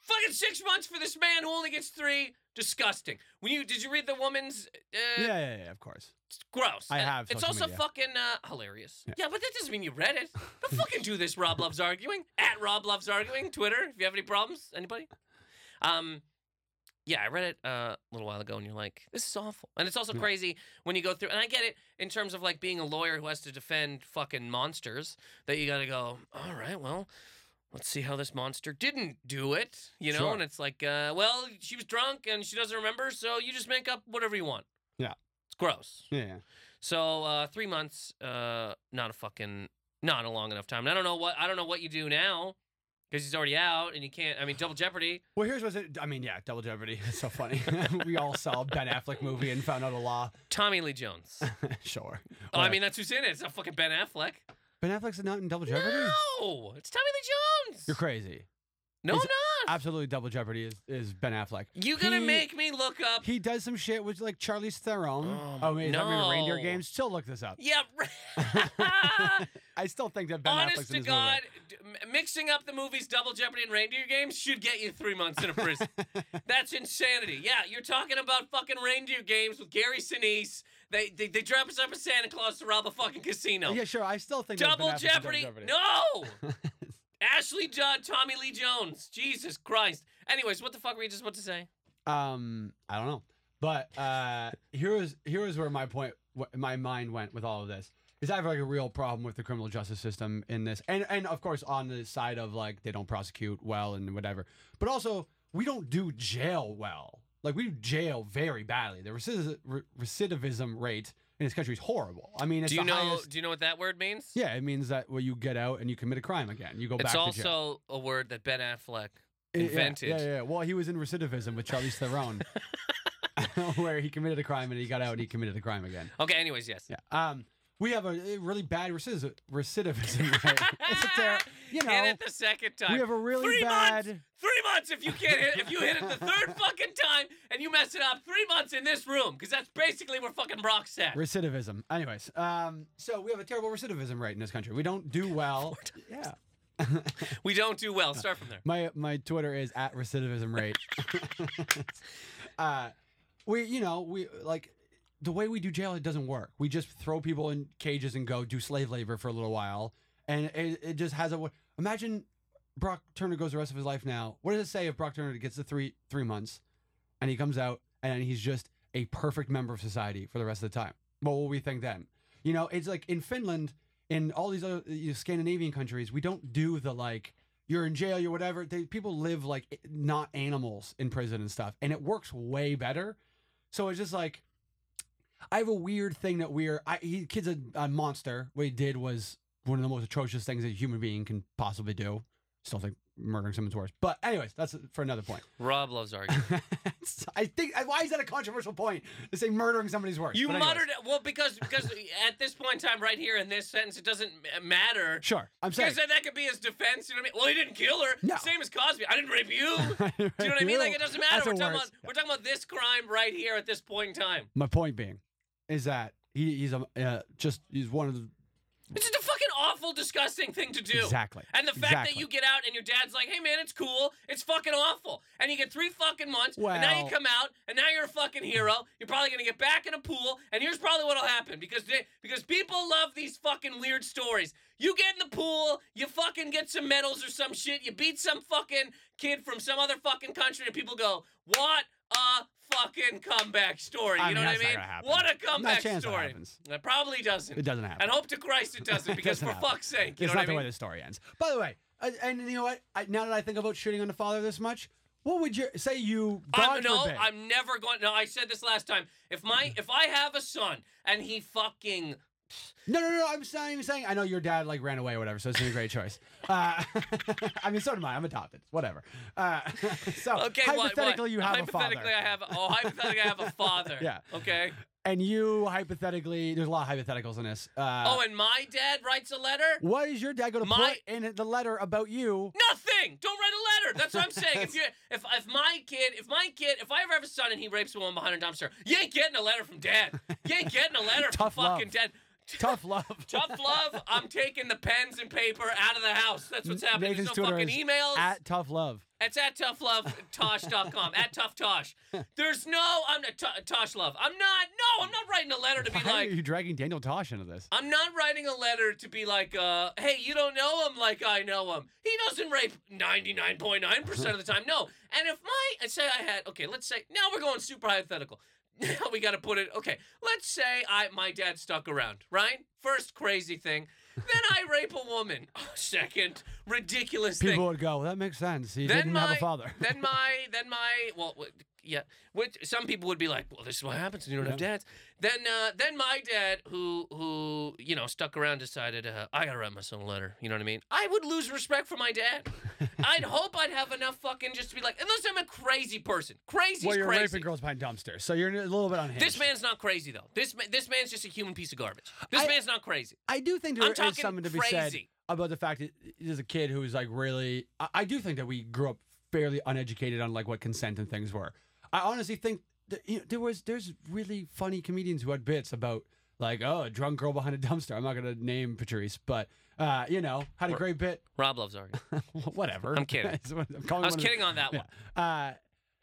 fucking six months for this man who only gets three. Disgusting. When you did you read the woman's? Uh, yeah, yeah, yeah, of course. It's gross. I have It's also media. fucking uh, hilarious. Yeah. Yeah. but that doesn't mean you read it. (laughs) Don't fucking do this. Rob loves arguing. At Rob loves arguing. Twitter. If you have any problems, anybody. Um, yeah, I read it uh, a little while ago, and you're like, this is awful. And it's also crazy when you go through. And I get it in terms of like being a lawyer who has to defend fucking monsters. That you got to go. All right, well. Let's see how this monster didn't do it, you know? Sure. And it's like, uh, well, she was drunk and she doesn't remember, so you just make up whatever you want. Yeah. It's gross. Yeah, yeah. So uh, three months, uh, not a fucking, not a long enough time. And I don't know what I don't know what you do now because he's already out and you can't. I mean, Double Jeopardy. Well, here's what's it. I mean, yeah, Double Jeopardy. It's so funny. (laughs) we all saw Ben Affleck movie and found out a law. Tommy Lee Jones. (laughs) sure. oh, I mean, that's who's in it. It's not fucking Ben Affleck. Ben Affleck's not in Double Jeopardy. No, it's Tommy Lee Jones. You're crazy. No, He's- not. Absolutely, Double Jeopardy is, is Ben Affleck. You gonna He- make me look up? He does some shit with like Charlize Theron. Oh, Oh, wait, is that maybe Reindeer. Games? Still look this up. yeah. right. (laughs) (laughs) I still think that Ben Honest Affleck's to in this God, d- m- mixing up the movies Double Jeopardy and Reindeer Games should get you three months in a prison. (laughs) That's insanity. Yeah, you're talking about fucking reindeer games with Gary Sinise. They they, they dress up as Santa Claus to rob a fucking casino. yeah, sure. I still think that Ben Double Affleck's in Jeopardy? Double No! Ashley Judd, Tommy Lee Jones. Jesus Christ. Anyways, what the fuck were you just about to say? Um, I don't know, but uh, here was here was where my point, my mind went with all of this. Is I have like a real problem with the criminal justice system in this, and and of course on the side of like they don't prosecute well and whatever, but also we don't do jail well. Like we jail very badly. The recidiv- recidivism rate in this country is horrible. I mean, it's do you the know highest. do you know what that word means? Yeah, it means that well, you get out and you commit a crime again. You go It's back to jail. also a word that Ben Affleck invented. Yeah, yeah, yeah. Well, he was in recidivism with Charlize Theron, (laughs) (laughs) where he committed a crime and he got out and he committed a crime again. Okay, anyways, yes. Yeah. Um, we have a, really bad recidiv- recidivism rate. it's a ter- (laughs) you Hit know, it the second time. we have a really three bad. months. Three months if you can't hit. If you hit it the third fucking time and you mess it up, three months in this room because that's basically where fucking Brock's at. Recidivism. Anyways, um, so we have a terrible recidivism rate in this country. We don't do well. (laughs) Yeah. (laughs) We don't do well. Start from there. My my Twitter is at recidivism rate. uh, we you know we like the way we do jail it doesn't work. We just throw people in cages and go do slave labor for a little while, and it, it just has a. Imagine Brock Turner goes the rest of his life now. What does it say if Brock Turner gets the three three months, and he comes out and he's just a perfect member of society for the rest of the time? What will we think then? You know, it's like in Finland, in all these other you know, Scandinavian countries, we don't do the like you're in jail, you're whatever. They, people live like not animals in prison and stuff, and it works way better. So it's just like I have a weird thing that we're I he kid's a, a monster. What he did was one of the most atrocious things a human being can possibly do. Still think murdering someone's worse, but anyways, that's for another point. Rob loves arguing. (laughs) I think why is that a controversial point to say murdering somebody's worse? You But anyways. muttered it. Well, because because at this point in time, right here in this sentence, it doesn't matter. Sure, I'm saying. Because then that could be his defense. You know what I mean? Well, he didn't kill her. No. Same as Cosby. I didn't rape you. (laughs) Do you know what I mean? Like it doesn't matter. That's We're talking worse- about we're talking about this crime right here at this point in time. My point being is that he, he's a uh, just he's one of the It's just a fucking awful, disgusting thing to do. exactly. And the fact that you get out and your dad's like, "Hey man, it's cool. It's fucking awful," and you get three fucking months, and now you come out, and now you're a fucking hero. You're probably gonna get back in a pool, and here's probably what'll happen because they, because people love these fucking weird stories. You get in the pool, you fucking get some medals or some shit. You beat some fucking kid from some other fucking country, and people go, "What a fucking comeback story!" You I know mean, what I mean? What a Not a comeback chance that happens. It probably doesn't. It doesn't happen. And hope to Christ it doesn't, (laughs) It because doesn't for happen. fuck's sake, you it's know not what the I way the story ends. By the way, and, and you know what? I, now that I think about shooting on the father this much, what would you say? You God I'm, no, forbid. I'm never going. No, I said this last time. If my if I have a son and he fucking no, no, no. I'm not even saying. I know your dad like ran away or whatever, so it's been a great choice. Uh, (laughs) I mean, so did mine. I'm adopted. Whatever. Uh, (laughs) so okay, hypothetically, what, you have a father. hypothetically I have oh hypothetically I have a (laughs) father. Yeah. Okay. and you hypothetically, there's a lot of hypotheticals in this. Uh, oh, and my dad writes a letter. what is your dad going to My- put in the letter about you? Nothing. Don't write a letter. That's what I'm saying. if you, if if my kid, if my kid, if I ever have a son and he rapes a woman behind a dumpster, you ain't getting a letter from dad. You ain't getting a letter from fucking love. dad. Tough love. (laughs) Tough love. I'm taking the pens and paper out of the house. That's what's happening. Nathan's There's no Twitter fucking is emails. At tough love. It's at toughlovetosh.com. at tough tosh. (laughs) There's no. I'm not to- Tosh love. I'm not. No, I'm not writing a letter to be Why like. are you dragging Daniel Tosh into this? I'm not writing a letter to be like, uh, hey, you don't know him like I know him. He doesn't rape 99.9% of the time. No. And if my, I say I had, okay, let's say, now we're going super hypothetical. Now we got to put it, okay, let's say I my dad stuck around, right? First crazy thing. Then I rape a woman. (laughs) Second ridiculous People thing. would go, well, that makes sense. He didn't my, have a father. then (laughs) my, then my, well, yeah. Which some people would be like, well, this is what happens when you don't have dads. Then, uh, then my dad, who, who, you know, stuck around, decided, uh, I gotta write my son a letter. You know what I mean? I would lose respect for my dad. (laughs) I'd hope I'd have enough fucking just to be like, unless I'm a crazy person. Crazy. well, you're crazy. raping girls behind dumpsters, so you're a little bit unhinged. This man's not crazy though. This this man's just a human piece of garbage. This I- man's not crazy. I do think I'm there is something to be said crazy. About the fact that there's a kid who is like really. I, I do think that we grew up fairly uneducated on like what consent and things were. I honestly think that, you know, there was there's really funny comedians who had bits about like oh a drunk girl behind a dumpster. I'm not gonna name Patrice, but uh, you know had a great bit. Rob loves arguing. (laughs) Whatever. I'm kidding. (laughs) I'm I was one of the- kidding on that one. (laughs) Uh,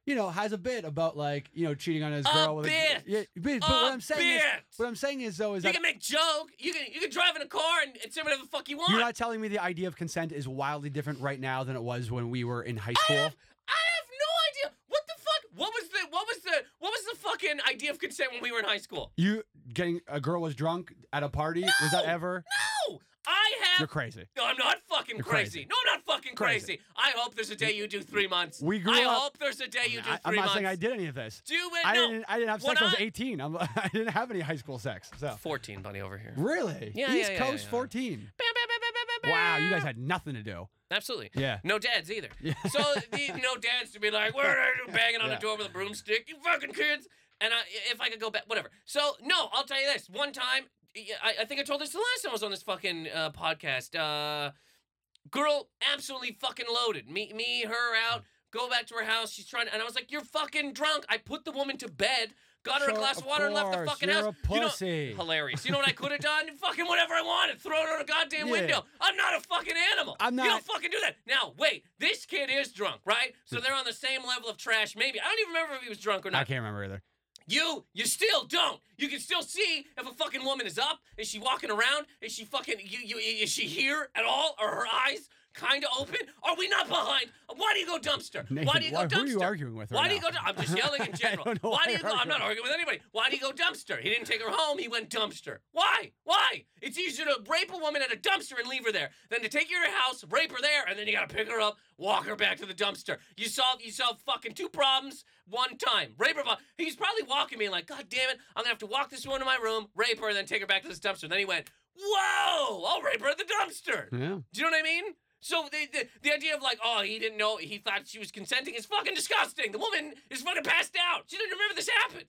you know, has a bit about like you know cheating on his girl with bit. yeah, bit. But A what I'm saying is, what I'm saying is though is You that can make joke. You can you can drive in a car and, and say whatever the fuck you want. You're not telling me the idea of consent is wildly different right now than it was when we were in high I school. have, I have no idea. What the fuck? What was the what was the what was the fucking idea of consent when we were in high school? You getting a girl was drunk at a party? Was that No! ever? No, I have. You're crazy. No, I'm not fucking crazy. crazy. No, I'm not fucking crazy. Crazy. I hope there's a day you do three months. We grew I up- hope there's a day you do I, 3 am not months. saying I did any of this. Do it. I no. didn't. I didn't have sex. When I was I- 18. I'm, (laughs) I didn't have any high school sex. So 14, buddy, over here. really, Yeah, East yeah, yeah, Coast yeah. 14. Bam, bam, bam, bam, bam, bam, Wow, you guys had nothing to do. Absolutely. Yeah. No dads either. Yeah. (laughs) So the, no dads to be like, what are you (laughs) banging on Yeah. the door with a broomstick? You fucking kids. And I, if I could go back, whatever. So no, I'll tell you this. One time, I, I think I told this the last time I was on this fucking uh, podcast. Uh, girl, absolutely fucking loaded. Me, me, her out. Go back to her house. She's trying, to, and I was like, "You're fucking drunk." I put the woman to bed, got her a glass of water, and left the course, fucking you're house. a You know- hilarious. You know what I could have (laughs) done? fucking whatever I wanted. Throw it out a goddamn Yeah. window. I'm not a fucking animal. I'm not. You don't fucking do that. Now, wait. This kid is drunk, right? So they're on the same level of trash. Maybe I don't even remember if he was drunk or not. I can't remember either. You, you still don't. You can still see if a fucking woman is up. Is she walking around? Is she fucking? You, you, is she here at all? Are her eyes kind of open? Are we not behind? Why do you go dumpster? Nathan, why do you go why- dumpster? who are you arguing with Why do you now? go? I'm just (laughs) yelling in general. why why do you go? I'm not arguing with anybody. Why do you go dumpster? He didn't take her home. He went dumpster. Why? Why? It's easier to rape a woman at a dumpster and leave her there than to take her to her house, rape her there, and then you gotta pick her up, walk her back to the dumpster. You solve you solve fucking two problems one time. Rape her. He's probably walking me like, God damn it, I'm gonna have to walk this woman to my room, rape her, and then take her back to this dumpster. And then he went, Whoa! I'll rape her at the dumpster. Yeah. Do you know what I mean? So the, the the idea of like, oh, he didn't know, he thought she was consenting is fucking disgusting. The woman is fucking passed out. She didn't remember this happened.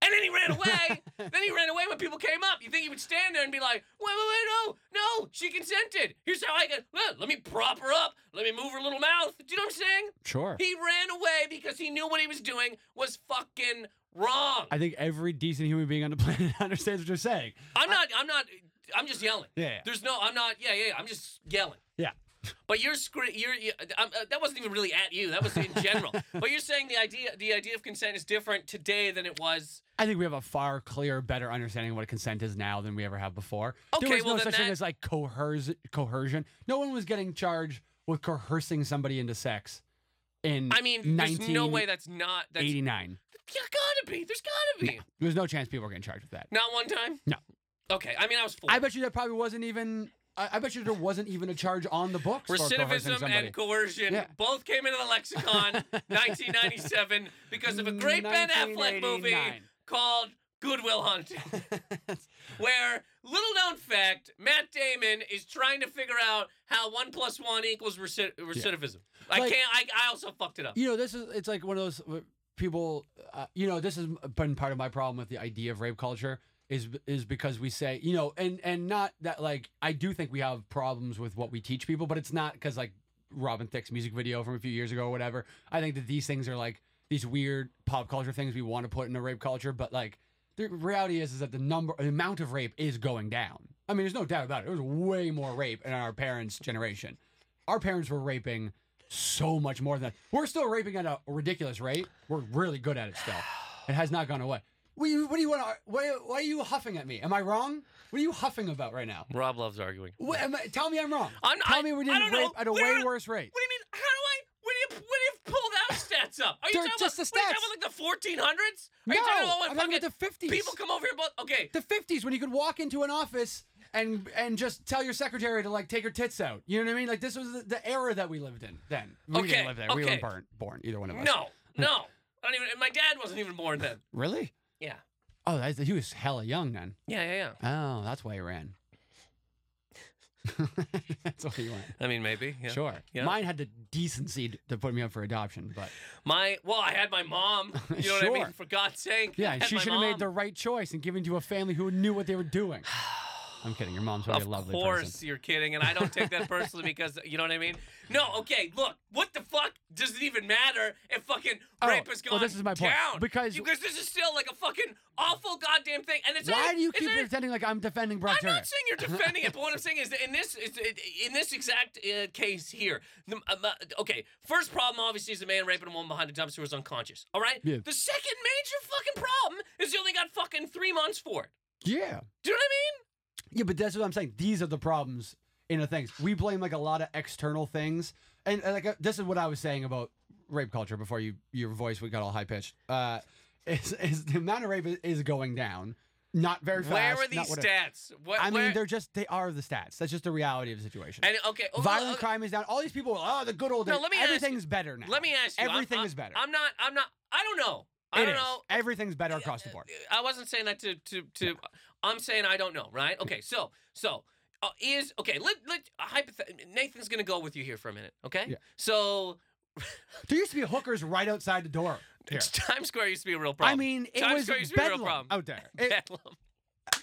And then he ran (laughs) away. then he ran away when people came up. You think he would stand there and be like, wait, wait, wait, no, no, she consented. Here's how I get, let, let me prop her up. Let me move her little mouth. Do you know what I'm saying? Sure. He ran away because he knew what he was doing was fucking wrong. I think every decent human being on the planet (laughs) understands what you're saying. I'm not, I'm not, I'm just yelling. Yeah. yeah. There's no, I'm not. Yeah, yeah. yeah, I'm just yelling. Yeah. But you're scre- you're, you um, uh, that wasn't even really at you. That was in general. (laughs) but you're saying the idea the idea of consent is different today than it was. I think we have a far clearer, better understanding of what consent is now than we ever have before. Okay, there was well, no such thing as like coerce- coercion. No one was getting charged with coercing somebody into sex in I mean, there's no way that's not. That's 89. yeah, gotta be. There's gotta be. There's no chance people were getting charged with that. Not one time. No. Okay. I mean, I was four. I bet you that probably wasn't even. I, I bet you there wasn't even a charge on the books Recidivism and coercion Yeah. both came into the lexicon (laughs) 1997 because of a great Ben Affleck movie called Good Will Hunting. (laughs) where little known fact, Matt Damon is trying to figure out how one plus one equals reci- recidivism. I Like- can't. I, I also fucked it up. you know, this is it's like one of those. uh, people, uh, you know, this has been part of my problem with the idea of rape culture is is because we say, you know, and and not that like I do think we have problems with what we teach people, but it's not because like Robin Thicke's music video from a few years ago or whatever. I think that these things are like these weird pop culture things we want to put in a rape culture, but like the reality is is that the number the amount of rape is going down. I mean, there's no doubt about it. There was way more rape in our parents' generation. Our parents were raping so much more than that. We're still raping at a ridiculous rate. We're really good at it still. It has not gone away. What do you, what do you want? Why, why are you huffing at me? Am I wrong? What are you huffing about right now? Rob loves arguing. What, am I, tell me I'm wrong. I'm- tell I- me we I didn't don't know. rape at a Where- way worse rate. What do you mean? How do I? When do you when do you pull those stats up? Are you They're talking just about, the what are you talking about like the 1400s? Are No, you talking about when I'm talking about the 50s. people come over here? But okay, the 50s when you could walk into an office and and just tell your secretary to like take her tits out. You know what I mean? Like this was the, the era that we lived in then. We Okay, didn't live there. We weren't born, born either one of us. no, (laughs) no. I don't even. My dad wasn't even born then. Really? Yeah, Oh, that's, he was hella young then. yeah, yeah, yeah. Oh, that's why he ran. (laughs) that's why he went. I mean, maybe. Yeah. Sure. Yeah. Mine had the decency to- put me up for adoption, but My well, I had my mom. (laughs) You know what I mean? For God's sake. Yeah, she should have made the right choice and given to a family who knew what they were doing. (sighs) (sighs) (sighs) I'm kidding. Your mom's really Of a lovely course, person. you're kidding, and I don't take that personally because you know what I mean. No, okay, look, what the fuck does it even matter if fucking Oh, rape has gone well, this is my point. down? Because- because this is still like a fucking awful goddamn thing, and it's Why not- do you keep not- pretending like I'm defending Brock I'm Turner? not saying you're (laughs) defending it, but what I'm saying is that in this in this exact uh, case here, the, uh, okay, first problem obviously is the man raping a woman behind a dumpster was unconscious. All right. Yeah. The second major fucking problem is you only got fucking three months for it. yeah. Do you know what I mean? Yeah, but that's what I'm saying. These are the problems in the things. We blame like a lot of external things, and uh, like uh, this is what I was saying about rape culture before you your voice we got all high pitched. Uh, (laughs) is, is the amount of rape is, is going down, not very fast. Where are these stats? What, I mean, they're just they are the stats. That's just the reality of the situation. and okay, oh, Violent oh, crime is down. All these people, oh, the good old No, days. let me ask you- Everything's better now. Let me ask you. I'm- Everything I'm, is better. I'm not. I'm not. I don't know. I It don't is. know. Everything's better across the board. I wasn't saying that to to to. I'm saying I don't know. Right? Okay. So so uh, is okay. Let let Nathan's gonna go with you here for a minute. Okay. Yeah. So (laughs) There used to be hookers right outside the door. (laughs) Here. Times Square used to be a real problem. I mean, it Times was Square used to be a real problem. out there. (laughs) It- Bedlam.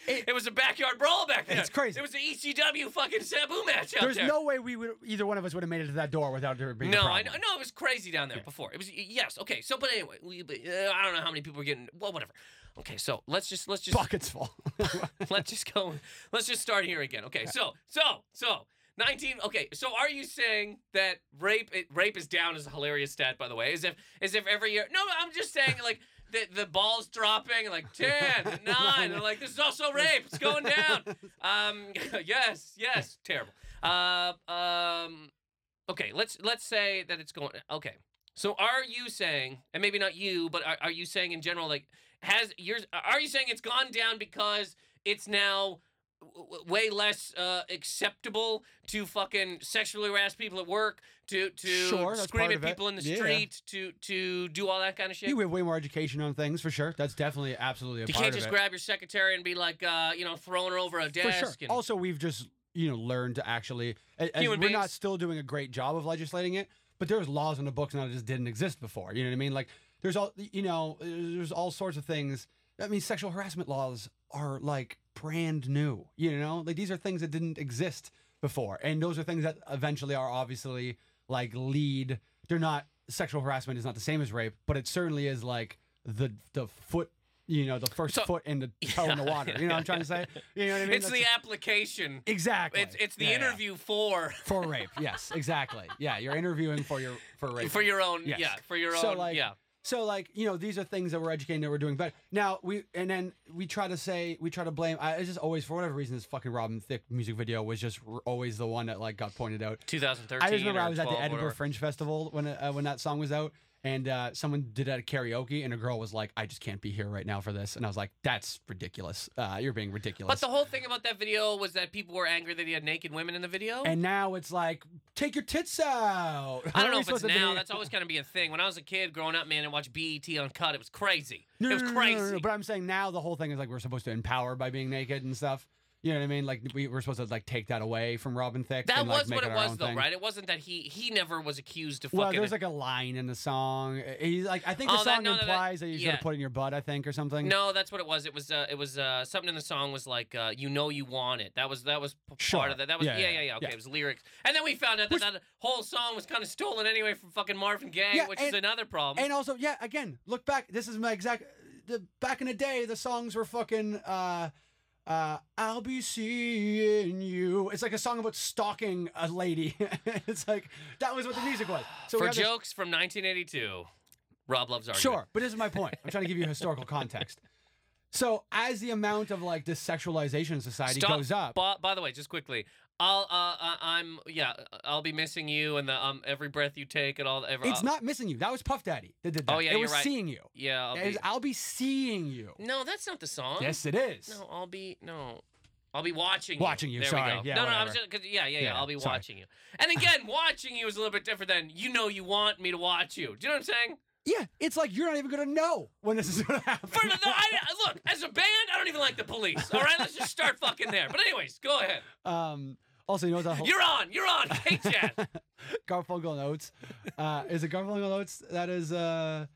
It- It was a backyard brawl back there. It's crazy. It was an ECW fucking Sabu match out There's there. no way we would either one of us would have made it to that door without there being No. I know, no, it was crazy down there Yeah. before. It was yes, okay. So, but anyway, we, but, uh, I don't know how many people were getting. Well, whatever. Okay, so let's just let's just Buckets full. (laughs) (laughs) let's just go. Let's just start here again. Okay, so so so. 19 okay so are you saying that rape it, rape is down as a hilarious stat by the way as if as if every year no i'm just saying like the, the ball's dropping like (laughs) 10 9 and like this is also rape. It's going down. Um (laughs) yes yes. Terrible. Uh, um okay let's let's say that it's going okay. So are you saying and maybe not you but are, are you saying in general like has yours are you saying it's gone down because it's now way less uh, acceptable to fucking sexually harass people at work to to Sure, scream at people in the Yeah. street to to do all that kind of shit you have way more education on things for sure. That's definitely absolutely a you can't just grab your secretary and be like uh, you know throwing her over a for desk sure. and Also, we've just you know learned to actually. a- as we're not still doing a great job of legislating it, but there's laws in the books now that just didn't exist before. You know what I mean? Like there's all you know there's all sorts of things. I mean, sexual harassment laws are like brand new. You know, like these are things that didn't exist before, and those are things that eventually are obviously like lead. They're not sexual harassment is not the same as rape, but it certainly is like the the foot. You know, the first So- foot in the (laughs) toe in the water. You know what I'm trying to say? (laughs) You know what I mean? it's the That's- application exactly. it's it's the Yeah, yeah. interview for (laughs) for rape. Yes, exactly. Yeah, you're interviewing for your for rape. for your own Yes. yeah for your So, own like, yeah So like you know these are things that we're educating that we're doing better. Now we and then we try to say we try to blame. I it's just always for whatever reason this fucking Robin Thicke music video was just r- always the one that like got pointed out. 2013 I just remember I was at the Edinburgh. Fringe Festival when uh, when that song was out, and uh, someone did at karaoke, and a girl was like, "I just can't be here right now for this," and I was like, "That's ridiculous. Uh, you're being ridiculous." But the whole thing about that video was that people were angry that he had naked women in the video. and now it's like, take your tits out. I don't know if it's now. be- That's always going to be a thing. When I was a kid growing up, man, and watched BET Uncut, it was crazy. No, it was no, no, crazy. But I'm saying now the whole thing is like we're supposed to empower by being naked and stuff. You know what I mean? Like we were supposed to like take that away from Robin Thicke. That and, like, was what it was, though, thing. right? It wasn't that he he never was accused of Well, there's like a line in the song. He's like, I think the Oh, that- song no, no, that- implies that, you should yeah. have put it in your butt. I think or something. no, that's what it was. It was uh, it was uh, something in the song was like uh, you know you want it. That was that was p- Sure. part of that. That was yeah Yeah, yeah yeah, okay, yeah. it was lyrics, and then we found out that that whole song was kind of stolen anyway from fucking Marvin Gaye, which is another problem. And also, yeah, again, look back. This is my exact. The back in the day, the songs were fucking. uh uh, I'll be seeing you. It's like a song about stalking a lady. (laughs) it's like that was what the music was. So For have this- jokes from 1982, Rob loves arguing. Sure, but this is my point. I'm trying to give you historical context. So as the amount of like this sexualization in society Stop. goes up, By, by the way, just quickly, I'll uh, uh, I'm yeah, I'll be missing you and the um every breath you take and all. Every, it's not missing you. That was Puff Daddy that did that. Oh, yeah, it you're was right. seeing you. Yeah, I'll It be. I'll be seeing you. No, that's not the song. Yes, it is. No, I'll be no. I'll be watching you. Watching you, There sorry. we go. Yeah, no, no, I'm whatever. just cause, yeah, yeah, yeah, Yeah, I'll be sorry. watching you. And again, (laughs) watching you is a little bit different than you know you want me to watch you. Do you know what I'm saying? Yeah, it's like you're not even gonna know when this is gonna happen. For no, I, (laughs) look, as a band, I don't even like the police. All right, let's just start fucking there. But anyways, go ahead. um. Also, you know what whole You're on. You're on. Hey, Chad. (laughs) Garfunkel notes. Uh, is it Garfunkel notes that is uh,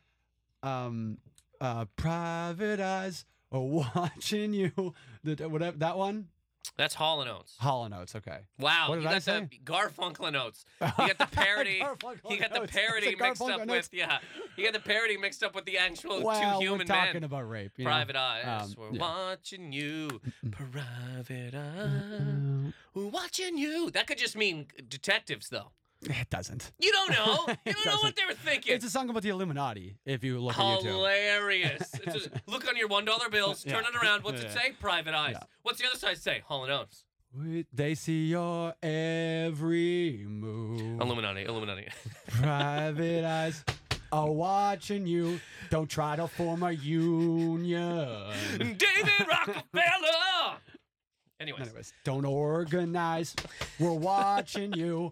um, uh, private eyes are watching you. (laughs) The, whatever that one. That's Hall and Oates. Hollow notes. Okay. Wow, What you did I say? the Garfunkel notes. (laughs) You got the parody. (laughs) You got the parody mixed Garfunkel up with yeah. You got the parody mixed up with the actual Well, two we're human talking men. about rape. you know? Private eyes, Um, we're yeah. watching you. Private eyes, we're watching you. That could just mean detectives, though. It doesn't. You don't know. (laughs) You don't know what they were thinking. It's a song about the Illuminati. If you look at YouTube. Hilarious. (laughs) It's just, look on your one dollar bills. Turn it around. What's it Yeah. say? Private eyes. Yeah. What's the other side say? Hall and Oates. We- They see your every move. Illuminati. Illuminati. (laughs) Private eyes are watching you. Don't try to form a union. David Rockefeller. Anyways. Anyways, don't organize. We're watching you.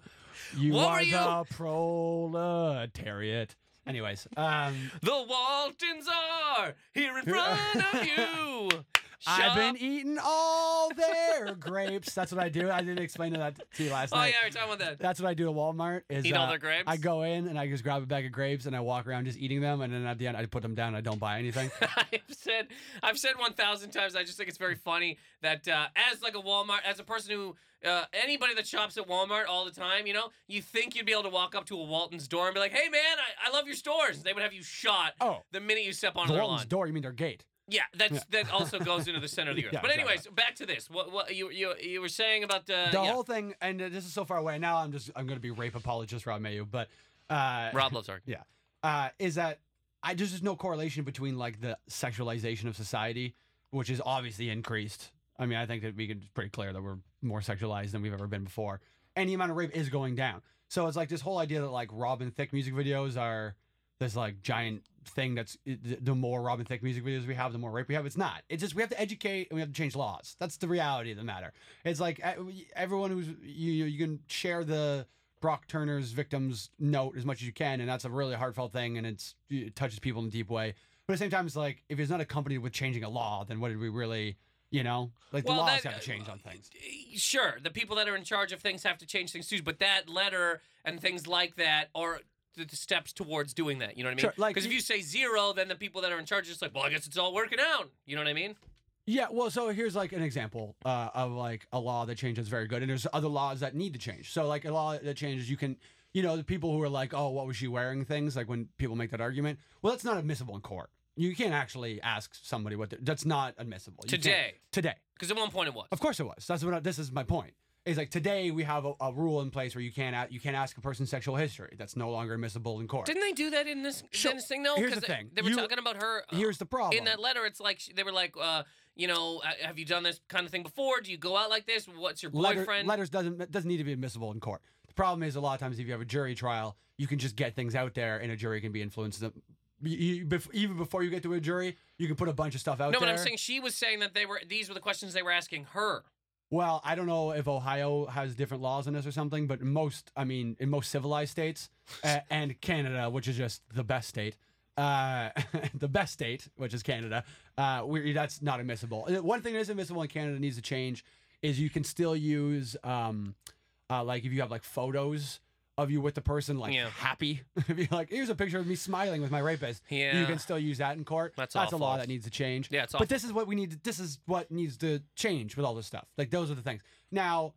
You What are you- the proletariat. Anyways, um, The Waltons are here in front of you. (laughs) I've been eating all their (laughs) grapes. That's what I do. I didn't explain that to you last Oh night. Oh yeah, we're talking about that. That's what I do at Walmart. Is Eat all uh, their grapes? I go in and I just grab a bag of grapes and I walk around just eating them, and then at the end I put them down. and I don't buy anything. (laughs) I've said I've said one thousand times. I just think it's very funny that uh, as like a Walmart, as a person who uh, anybody that shops at Walmart all the time, you know, you think you'd be able to walk up to a Walton's door and be like, "Hey man, I, I love your stores." They would have you shot Oh. the minute you step on the their Walton's lawn. door. You mean their gate? Yeah, that's that also (laughs) goes into the center of the earth. Yeah, but exactly. anyways, back to this. What what you you you were saying about the, the yeah. whole thing, and uh, this is so far away. Now I'm just I'm going to be rape apologist Rob Mailloux, but uh, Rob loves arguing. (laughs) yeah, uh, is that I just there's no correlation between like the sexualization of society, which is obviously increased. I mean, I think that we can pretty clear that we're more sexualized than we've ever been before, and the amount of rape is going down. So it's like this whole idea that like Robin Thicke music videos are this like giant thing that's the more Robin Thicke music videos we have, the more rape we have. It's not. It's just we have to educate and we have to change laws. That's the reality of the matter. It's like uh, everyone who's you know you can share the Brock Turner's victims note as much as you can, and that's a really heartfelt thing, and it's it touches people in a deep way. But at the same time, it's like if it's not accompanied with changing a law, then what did we really, you know, like the Well, laws that- have to change on things. Sure, the people that are in charge of things have to change things too, but that letter and things like that are the, the steps towards doing that. You know what I mean? Sure, like Because if you- you say zero, then the people that are in charge are just like, well, I guess it's all working out. You know what I mean? Yeah, well, so here's like an example uh, of like a law that changes very good, and there's other laws that need to change. So like a law that changes, you can, you know, the people who are like, oh, what was she wearing? Things like when people make that argument. Well, that's not admissible in court. You can't actually ask somebody what. That's not admissible. You Today. Today. Because at one point it was. Of course it was. That's what I, this is my point. Is like today we have a, a rule in place where you can't a- you can't ask a person's sexual history. That's no longer admissible in court. Didn't they do that in this, Sure. in this thing though? Here's the they- thing. They were You- talking about her. uh, Here's the problem. in that letter, it's like they were like, uh, you know, uh, have you done this kind of thing before? Do you go out like this? What's your Letter- boyfriend? letters doesn't doesn't need to be admissible in court. The problem is a lot of times if you have a jury trial, you can just get things out there, and a jury can be influenced. You- even before you get to a jury, you can put a bunch of stuff out there. no, there. but I'm saying she was saying that they were. These were the questions they were asking her. Well, I don't know if Ohio has different laws on this or something, but most, I mean, in most civilized states uh, (laughs) and Canada, which is just the best state, uh, (laughs) the best state, which is Canada, uh, we that's not admissible. One thing that is admissible in Canada needs to change is you can still use, um, uh, like if you have like photos of you with the person like Yeah. happy, (laughs) you like, here's a picture of me smiling with my rapist. You Yeah. can still use that in court. That's that's a law that needs to change. Yeah, it's But this is what we need. To, this is what needs to change with all this stuff. Like those are the things. Now,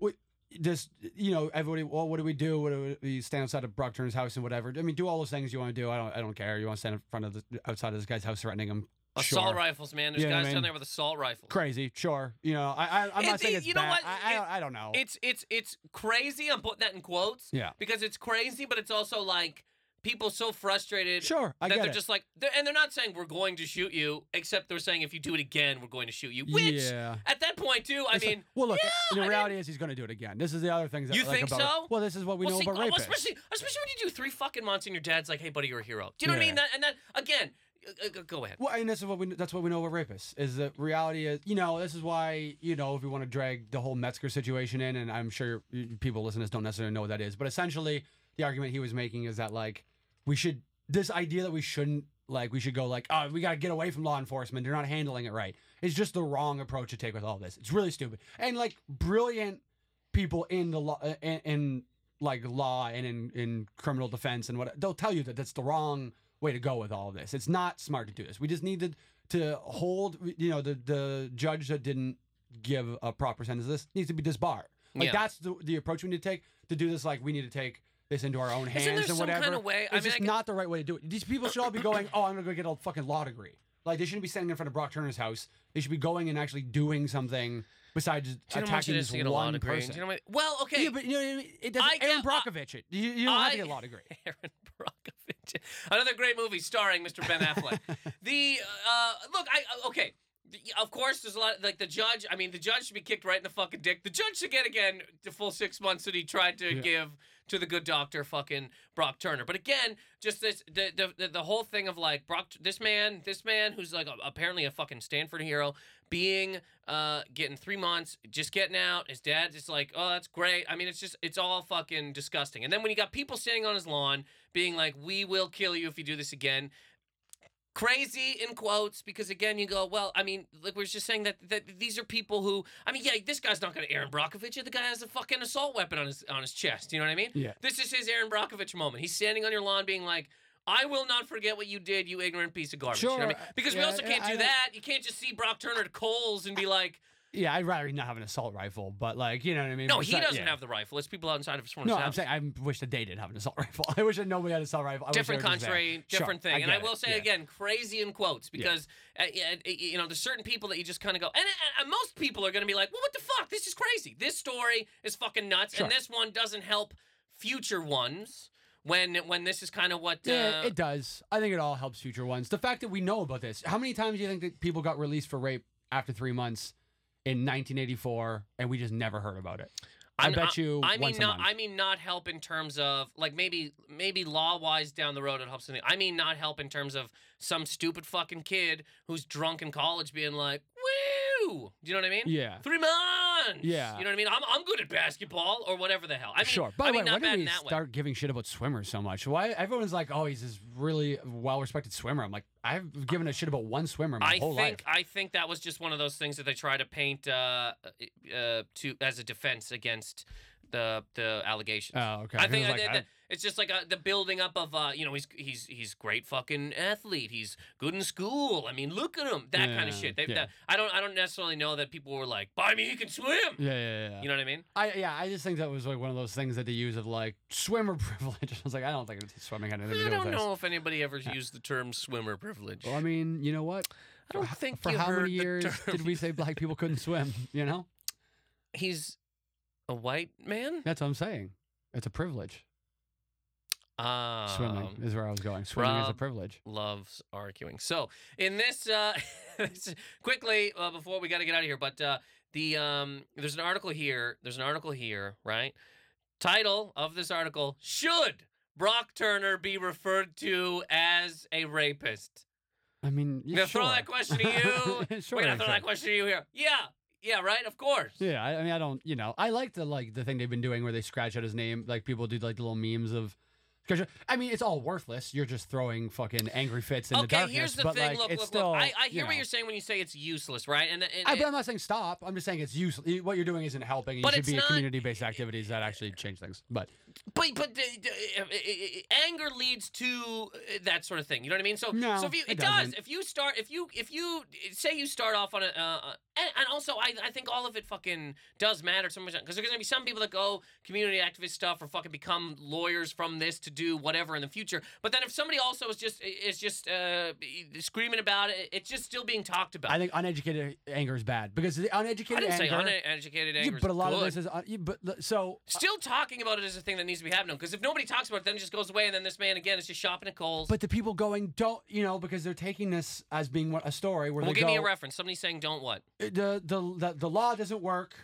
we, just you know, everybody. Well, what do we do? What do we, we stand outside of Brock Turner's house and whatever? I mean, do all those things you want to do. I don't. I don't care. You want to stand in front of the outside of this guy's house threatening him? Assault sure. rifles, man. There's You know what I guys down there with assault rifles. Crazy, sure. You know, I, I I'm It- not saying it's you know bad. what? I, I, It- don't, I don't know. It's it's it's crazy. I'm putting that in quotes. Yeah. Because it's crazy, but it's also like people so frustrated sure, I that get they're it. just like, they're, and they're not saying we're going to shoot you, except they're saying if you do it again, we're going to shoot you. Which yeah. at that point too, I It's like- mean, well, look. yeah, the reality is he's going to do it again. This is the other things. That, You like, think about, so? Well, this is what we well, know see, about oh, rapists. especially especially when you do three fucking months and your dad's like, hey buddy, you're a hero. Do you know what I mean? That, and that again, Uh, uh, go ahead. Well, and this is what we that's what we know about rapists is that reality is you know this is why you know if we want to drag the whole Metzger situation in, and I'm sure people this don't necessarily know what that is, but essentially the argument he was making is that like we should this idea that we shouldn't like we should go like oh we got to get away from law enforcement they're not handling it right it's just the wrong approach to take with all this it's really stupid and like brilliant people in the law in, in like law and in, in criminal defense and what they'll tell you that that's the wrong way to go with all of this it's not smart to do this we just needed to hold you know the the judge that didn't give a proper sentence this needs to be disbarred like Yeah. that's the, the approach we need to take to do this like we need to take this into our own hands there and some whatever kind of way- it's I mean, just I g- not the right way to do it these people should all be going oh i'm gonna go get a fucking law degree like they shouldn't be standing in front of brock turner's house they should be going and actually doing something besides Do you know how much attacking is this to get a law one degree? person you know what, well, okay. yeah, but you know what I mean? It doesn't. I Erin I- uh, Brockovich, it. You, you don't have to I- get a law (laughs) degree. Erin Brockovich. (laughs) Another great movie starring Mr. Ben Affleck. (laughs) the uh, look, I uh, okay. Of course, there's a lot like the judge. I mean, the judge should be kicked right in the fucking dick. The judge should get again the full six months that he tried to Yeah. give to the good doctor, fucking Brock Turner. But again, just this the the, the, the whole thing of like Brock, this man, this man who's like a, apparently a fucking Stanford hero, being uh getting three months, just getting out. His dad's just like, oh, that's great. I mean, it's just it's all fucking disgusting. And then when you got people standing on his lawn being like, we will kill you if you do this again. Crazy in quotes because again you go well I mean like we are just saying that that these are people who I mean yeah this guy's not gonna Erin Brockovich the guy has a fucking assault weapon on his on his chest you know what I mean Yeah. this is his Erin Brockovich moment he's standing on your lawn being like I will not forget what you did you ignorant piece of garbage you know I Sure, mean? because we also can't I do don't- that you can't just see Brock Turner at Coles and be like Yeah, I'd rather not have an assault rifle, but like, you know what I mean? no he doesn't yeah. have the rifle it's people outside of his No, house I'm saying I wish that they didn't have an assault (laughs) rifle. I wish that nobody had an assault rifle. I different they were just there. country, Sure, different thing. and I will it, say yeah. again, crazy in quotes because uh, yeah, uh, you know there's certain people that you just kind of go, and, and, and most people are going to be like, well, what the fuck? This is crazy. This story is fucking nuts, Sure. and this one doesn't help future ones when when this is kind of what. Yeah, uh, it does. I think it all helps future ones. The fact that we know about this. How many times do you think that people got released for rape after three months in 1984 and we just never heard about it? I bet you I mean, once a not. I mean, not help in terms of like maybe maybe law wise down the road it helps something. I mean, not help in terms of some stupid fucking kid who's drunk in college being like! Do you know what I mean? Yeah. Three months. Yeah. You know what I mean? I'm, I'm good at basketball or whatever the hell. I mean, sure. By I the mean, way, not bad did in we that way. start giving shit about swimmers so much? Why everyone's like, oh, he's this really well-respected swimmer. I'm like, I've given a shit about one swimmer my I whole think life. I think that was just one of those things that they try to paint uh, uh, to as a defense against the the allegations. Oh, okay. I think like, I- I- it's just like uh the building up of uh, you know he's he's he's great fucking athlete. He's good in school. I mean, look at him. That kind of shit. They, yeah. that, I don't I don't necessarily know that people were like, "Buy me, he can swim." yeah, yeah, yeah. You know what I mean? I yeah, I just think that was like one of those things that they use of like swimmer (laughs) privilege. I was like, I don't think it's swimming had anything to I do with don't this. know if anybody ever used the term swimmer privilege. Well, I mean, you know what? I don't For- think for how many years did we say black people couldn't swim? You know, (laughs) He's a white man. that's what I'm saying. It's a privilege. Um, Swimming is where I was going. Swimming is a privilege. loves arguing. So in this, uh, (laughs) quickly uh, before we got to get out of here, but uh, the um, there's an article here. There's an article here, right? Title of this article: Should Brock Turner be referred to as a rapist? I mean, yeah, gonna throw that question to you. (laughs) sure. We're gonna throw that question to you here. Yeah, yeah, right. Of course. Yeah, I, I mean, I don't, you know, I like the like the thing they've been doing where they scratch out his name. Like people do like the little memes of I mean, it's all worthless. You're just throwing fucking angry fits in the okay, darkness. here's the but thing. like, look, it's look, still, look. I, I you hear what know. you're saying when you say it's useless, right? And, and I, but I'm not saying stop. I'm just saying it's useless. What you're doing isn't helping. and But you it's should be not- community-based activities that actually change things. But But but the, the, uh, uh, uh, anger leads to uh, that sort of thing. You know what I mean? So No, so if you it it, does. doesn't. If you start if you if you say you start off on a uh, and, and also I, I think all of it fucking does matter so much because there's gonna be some people that go community activist stuff or fucking become lawyers from this to do whatever in the future. But then if somebody also is just is just uh, screaming about it, it's just still being talked about. I think uneducated anger is bad because the I uneducated didn't say uneducated anger. is but a lot good. of this is. Un, yeah, but so Still talking about it is a thing that needs to be happening because if nobody talks about it, then it just goes away, and then this man again is just shopping at Kohl's. But the people going don't, you know, because they're taking this as being what- a story where well, they give go, me a reference. Somebody saying don't what? The, the the the law doesn't work,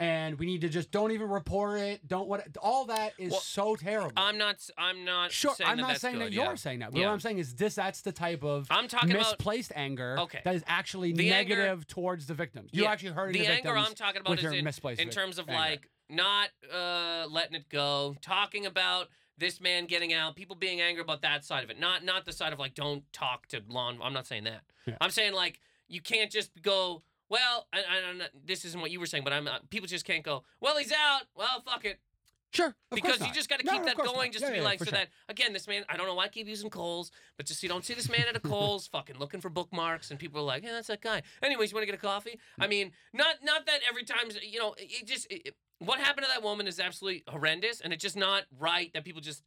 and we need to just don't even report it. Don't what all that is Well, so terrible. I'm not. I'm not. sure, Saying I'm not that's saying good, that you're saying that. But Yeah. what I'm saying is this. That's the type of I'm talking about misplaced anger Okay. that is actually The anger- negative towards the victims. You Yeah, actually hurting the the, anger I'm talking about is in, misplaced in terms of anger. like not uh, letting it go, talking about this man getting out, people being angry about that side of it, not not the side of like don't talk to lawn. I'm not saying that. Yeah. I'm saying like you can't just go. Well, I, I, I'm not, this isn't what you were saying, but I'm uh, people just can't go. Well, he's out. Well, fuck it. Sure, because you just got to keep of that going, not. just Yeah, to be yeah, like, so sure. that again, this man, I don't know why I keep using Coles, but just you don't see this man at a Coles, fucking looking for bookmarks, and people are like, yeah, that's that guy. Anyways, you want to get a coffee? I mean, not not that every time, you know, it just it- what happened to that woman is absolutely horrendous, and it's just not right that people just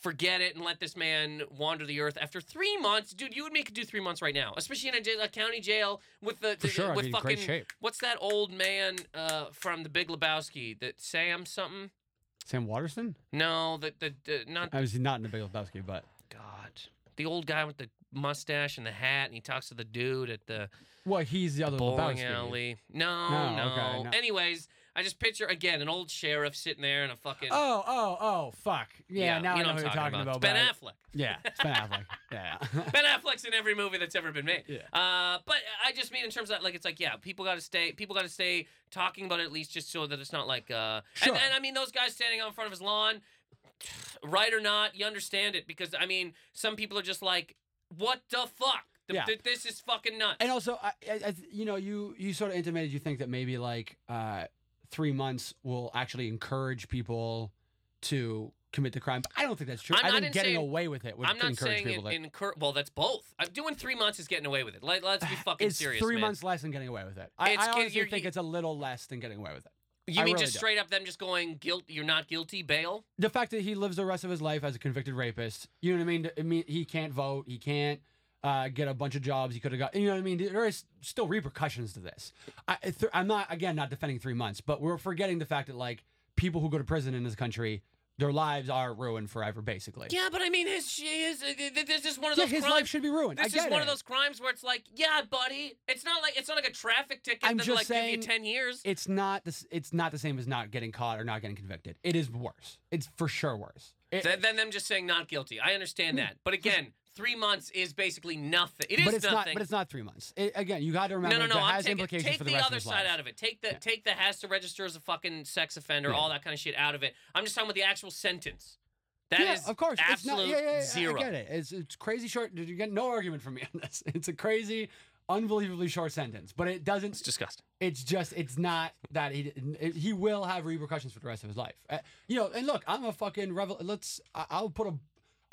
forget it and let this man wander the earth after three months, dude. You me could do three months right now, especially in a, jail, a county jail with the, the- sure, with fucking great shape. what's that old man uh, from The Big Lebowski? That Sam something. Sam Waterston? No, the the, the not I was not in the Big Lebowski, but God, the old guy with the mustache and the hat, and he talks to the dude at the well, he's the other bowling Lebowski. alley. No, No, no. okay, no. Anyways, I just picture again an old sheriff sitting there in a fucking Oh, oh, oh, fuck. Yeah, now you I know what you're talking about. Ben Affleck. Yeah, it's Ben Affleck. (laughs) Yeah. Ben Affleck's in every movie that's ever been made. Yeah. Uh, but I just mean in terms of like it's like yeah, people got to stay. People got to stay talking about it at least just so that it's not like uh. Sure. And, and I mean those guys standing out in front of his lawn, right or not, you understand it because I mean some people are just like, what the fuck? The, Yeah. th- this is fucking nuts. And also, I, I, I, you know, you you sort of intimated you think that maybe like uh, three months will actually encourage people to commit the crime. But I don't think that's true. I'm I think in getting away with it would I'm not saying people it, to. incur- well, that's both. I'm doing three months is getting away with it. Let, let's be (sighs) fucking it's serious, three man. months less than getting away with it. I, I honestly think it's a little less than getting away with it. You I mean really just straight up them just going guilt? You're not guilty, bail. The fact that he lives the rest of his life as a convicted rapist, you know what I mean? I mean, he can't vote. He can't uh, get a bunch of jobs. you could have got, you know what I mean? There is still repercussions to this. I, th- I'm not, again, not defending three months, but we're forgetting the fact that, like, people who go to prison in this country, their lives are ruined forever, basically. Yeah, but I mean, his his this is one of those. Yeah, his crimes. life should be ruined. This is one it. of those crimes where it's like, yeah, buddy, it's not like it's not like a traffic ticket I'm that just like give you saying ten years. It's not this. It's not the same as not getting caught or not getting convicted. It is worse. It's for sure worse. It- Th- Then them just saying not guilty. I understand that, but again, three months is basically nothing. It is but it's nothing. not. But it's not three months. It, again, you got to remember no, no, no. that I'm has taking implications take for the, the, rest other of his side life. out of it. Take the Yeah. take the has to register as a fucking sex offender, Yeah. all that kind of shit out of it. I'm just talking about the actual sentence. That is yeah, of course. absolute it's not, yeah, yeah, yeah, zero. I get it. It's it's crazy short. Did You get no argument from me on this. (laughs) It's a crazy, unbelievably short sentence. But it doesn't. It's disgusting. It's just. It's not that he. It, he will have repercussions for the rest of his life. Uh, you know. And look, I'm a fucking rebel. Let's. I, I'll put a.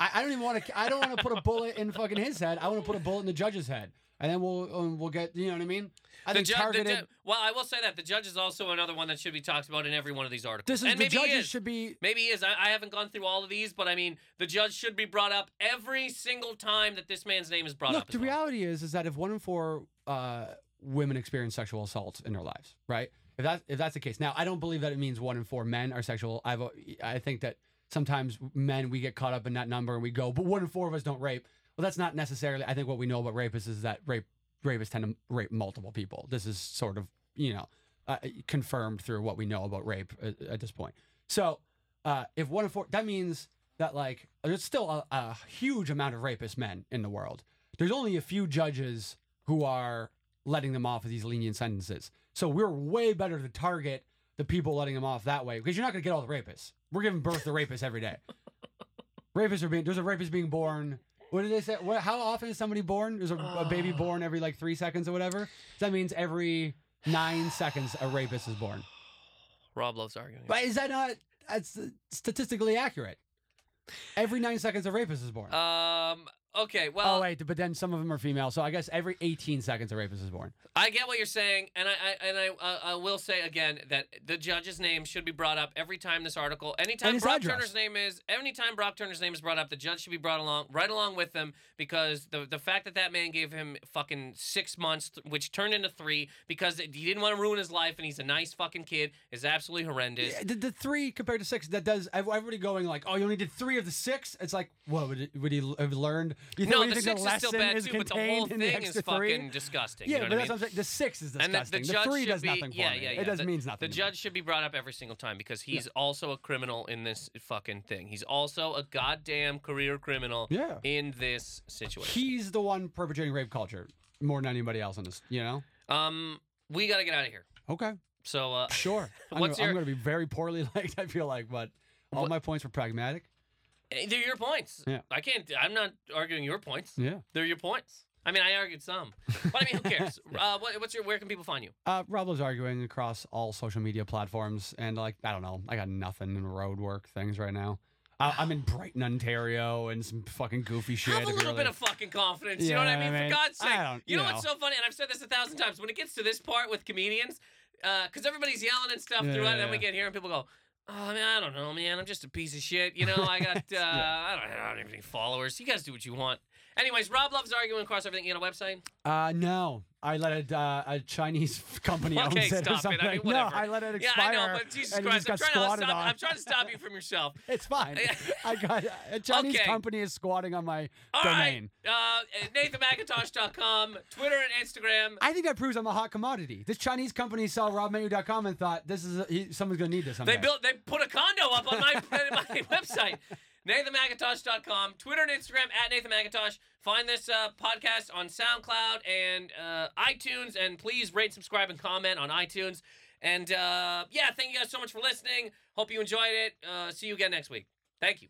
I, I don't even want to. I don't want to put a bullet in fucking his head. I want to put a bullet in the judge's head, and then we'll um, we'll get. You know what I mean? I The think ju- the targeted. ju- well, I will say that the judge is also another one that should be talked about in every one of these articles. this is and the maybe he judges is. should be. Maybe he is. I, I haven't gone through all of these, but I mean, the judge should be brought up every single time that this man's name is brought Look, up. the well. reality is, is that if one in four uh, women experience sexual assault in their lives, right? If that if that's the case, now I don't believe that it means one in four men are sexual. I've I think that sometimes men we get caught up in that number and we go, but one in four of us don't rape. Well, that's not necessarily. I think what we know about rapists is that rape rapists tend to rape multiple people. This is sort of you know uh, confirmed through what we know about rape at, at this point. So uh, if one in four, that means that like there's still a, a huge amount of rapist men in the world. There's only a few judges who are letting them off of these lenient sentences. So we're way better to target the people letting them off that way because you're not going to get all the rapists. We're giving birth to rapists every day. Rapists are being there's a rapist being born. What did they say? What, how often is somebody born? There's a, a baby born every like three seconds or whatever. So that means every nine seconds a rapist is born. Rob loves arguing. But is that not that's statistically accurate? Every nine seconds a rapist is born. Um. Okay. Well, oh wait, but then some of them are female, so I guess every 18 seconds a rapist is born. I get what you're saying, and I, I and I, uh, I will say again that the judge's name should be brought up every time this article. Anytime Brock address. Turner's name is, anytime Brock Turner's name is brought up, the judge should be brought along, right along with them, because the the fact that that man gave him fucking six months, which turned into three, because he didn't want to ruin his life, and he's a nice fucking kid, is absolutely horrendous. Yeah, the, the three compared to six that does everybody going like, oh, you only did three of the six. It's like, what would, it, would he have learned? You No, what the think six is still bad is too, but the whole in the thing is three? fucking disgusting. Yeah, you know but what that's mean? what I'm saying. The six is And the, disgusting. the The, judge three does be, nothing for yeah, yeah, yeah. It does the, means nothing. The judge should be brought up every single time because he's also a criminal in this fucking thing. He's also a goddamn career criminal Yeah. in this situation. He's the one perpetrating rape culture more than anybody else in this. You know? um, we got to get out of here. Okay, So, uh, sure. (laughs) I'm, gonna, I'm gonna be very poorly (laughs) liked. I feel like, but all What- my points were pragmatic. They're your points. Yeah. I can't. I'm not arguing your points. Yeah. They're your points. I mean, I argued some, but I mean, who cares? (laughs) uh, what, what's your? Where can people find you? Uh, Rob was arguing across all social media platforms, and like I don't know, I got nothing in road work things right now. I, I'm in Brighton, Ontario, and some fucking goofy shit. Have a little bit of fucking confidence. you know what I mean? For God's I sake. don't- you know you what's so funny? And I've said this a thousand times. When it gets to this part with comedians, because everybody's yelling and stuff Yeah, throughout, and yeah, then we get here and people go, Oh, I mean, I don't know, man. I'm just a piece of shit. You know, I got, (laughs) uh, I, don't, I don't have any followers. You guys do what you want. Anyways, Rob loves arguing across everything. You got a website? Uh, no, I let a, uh, a Chinese (laughs) company Okay, owns it or stop it. something. I mean, no, I let it expire. Yeah, I know, but Jesus Christ, I'm trying, to stop, on. I'm trying to stop you from yourself. (laughs) It's fine. I got a Chinese Okay. company is squatting on my All right, domain. uh, NathanMacintosh.com, Twitter and Instagram. I think that proves I'm a hot commodity. This Chinese company saw RobMailloux.com and thought this is a, he, someone's gonna need this. Someday. They built. They put a condo up on my, (laughs) my website. NathanMacintosh.com, Twitter and Instagram at Nathan Macintosh. Find this uh, podcast on SoundCloud and uh, iTunes, and please rate, subscribe, and comment on iTunes. And uh, yeah, thank you guys so much for listening. Hope you enjoyed it. Uh, see you again next week. Thank you.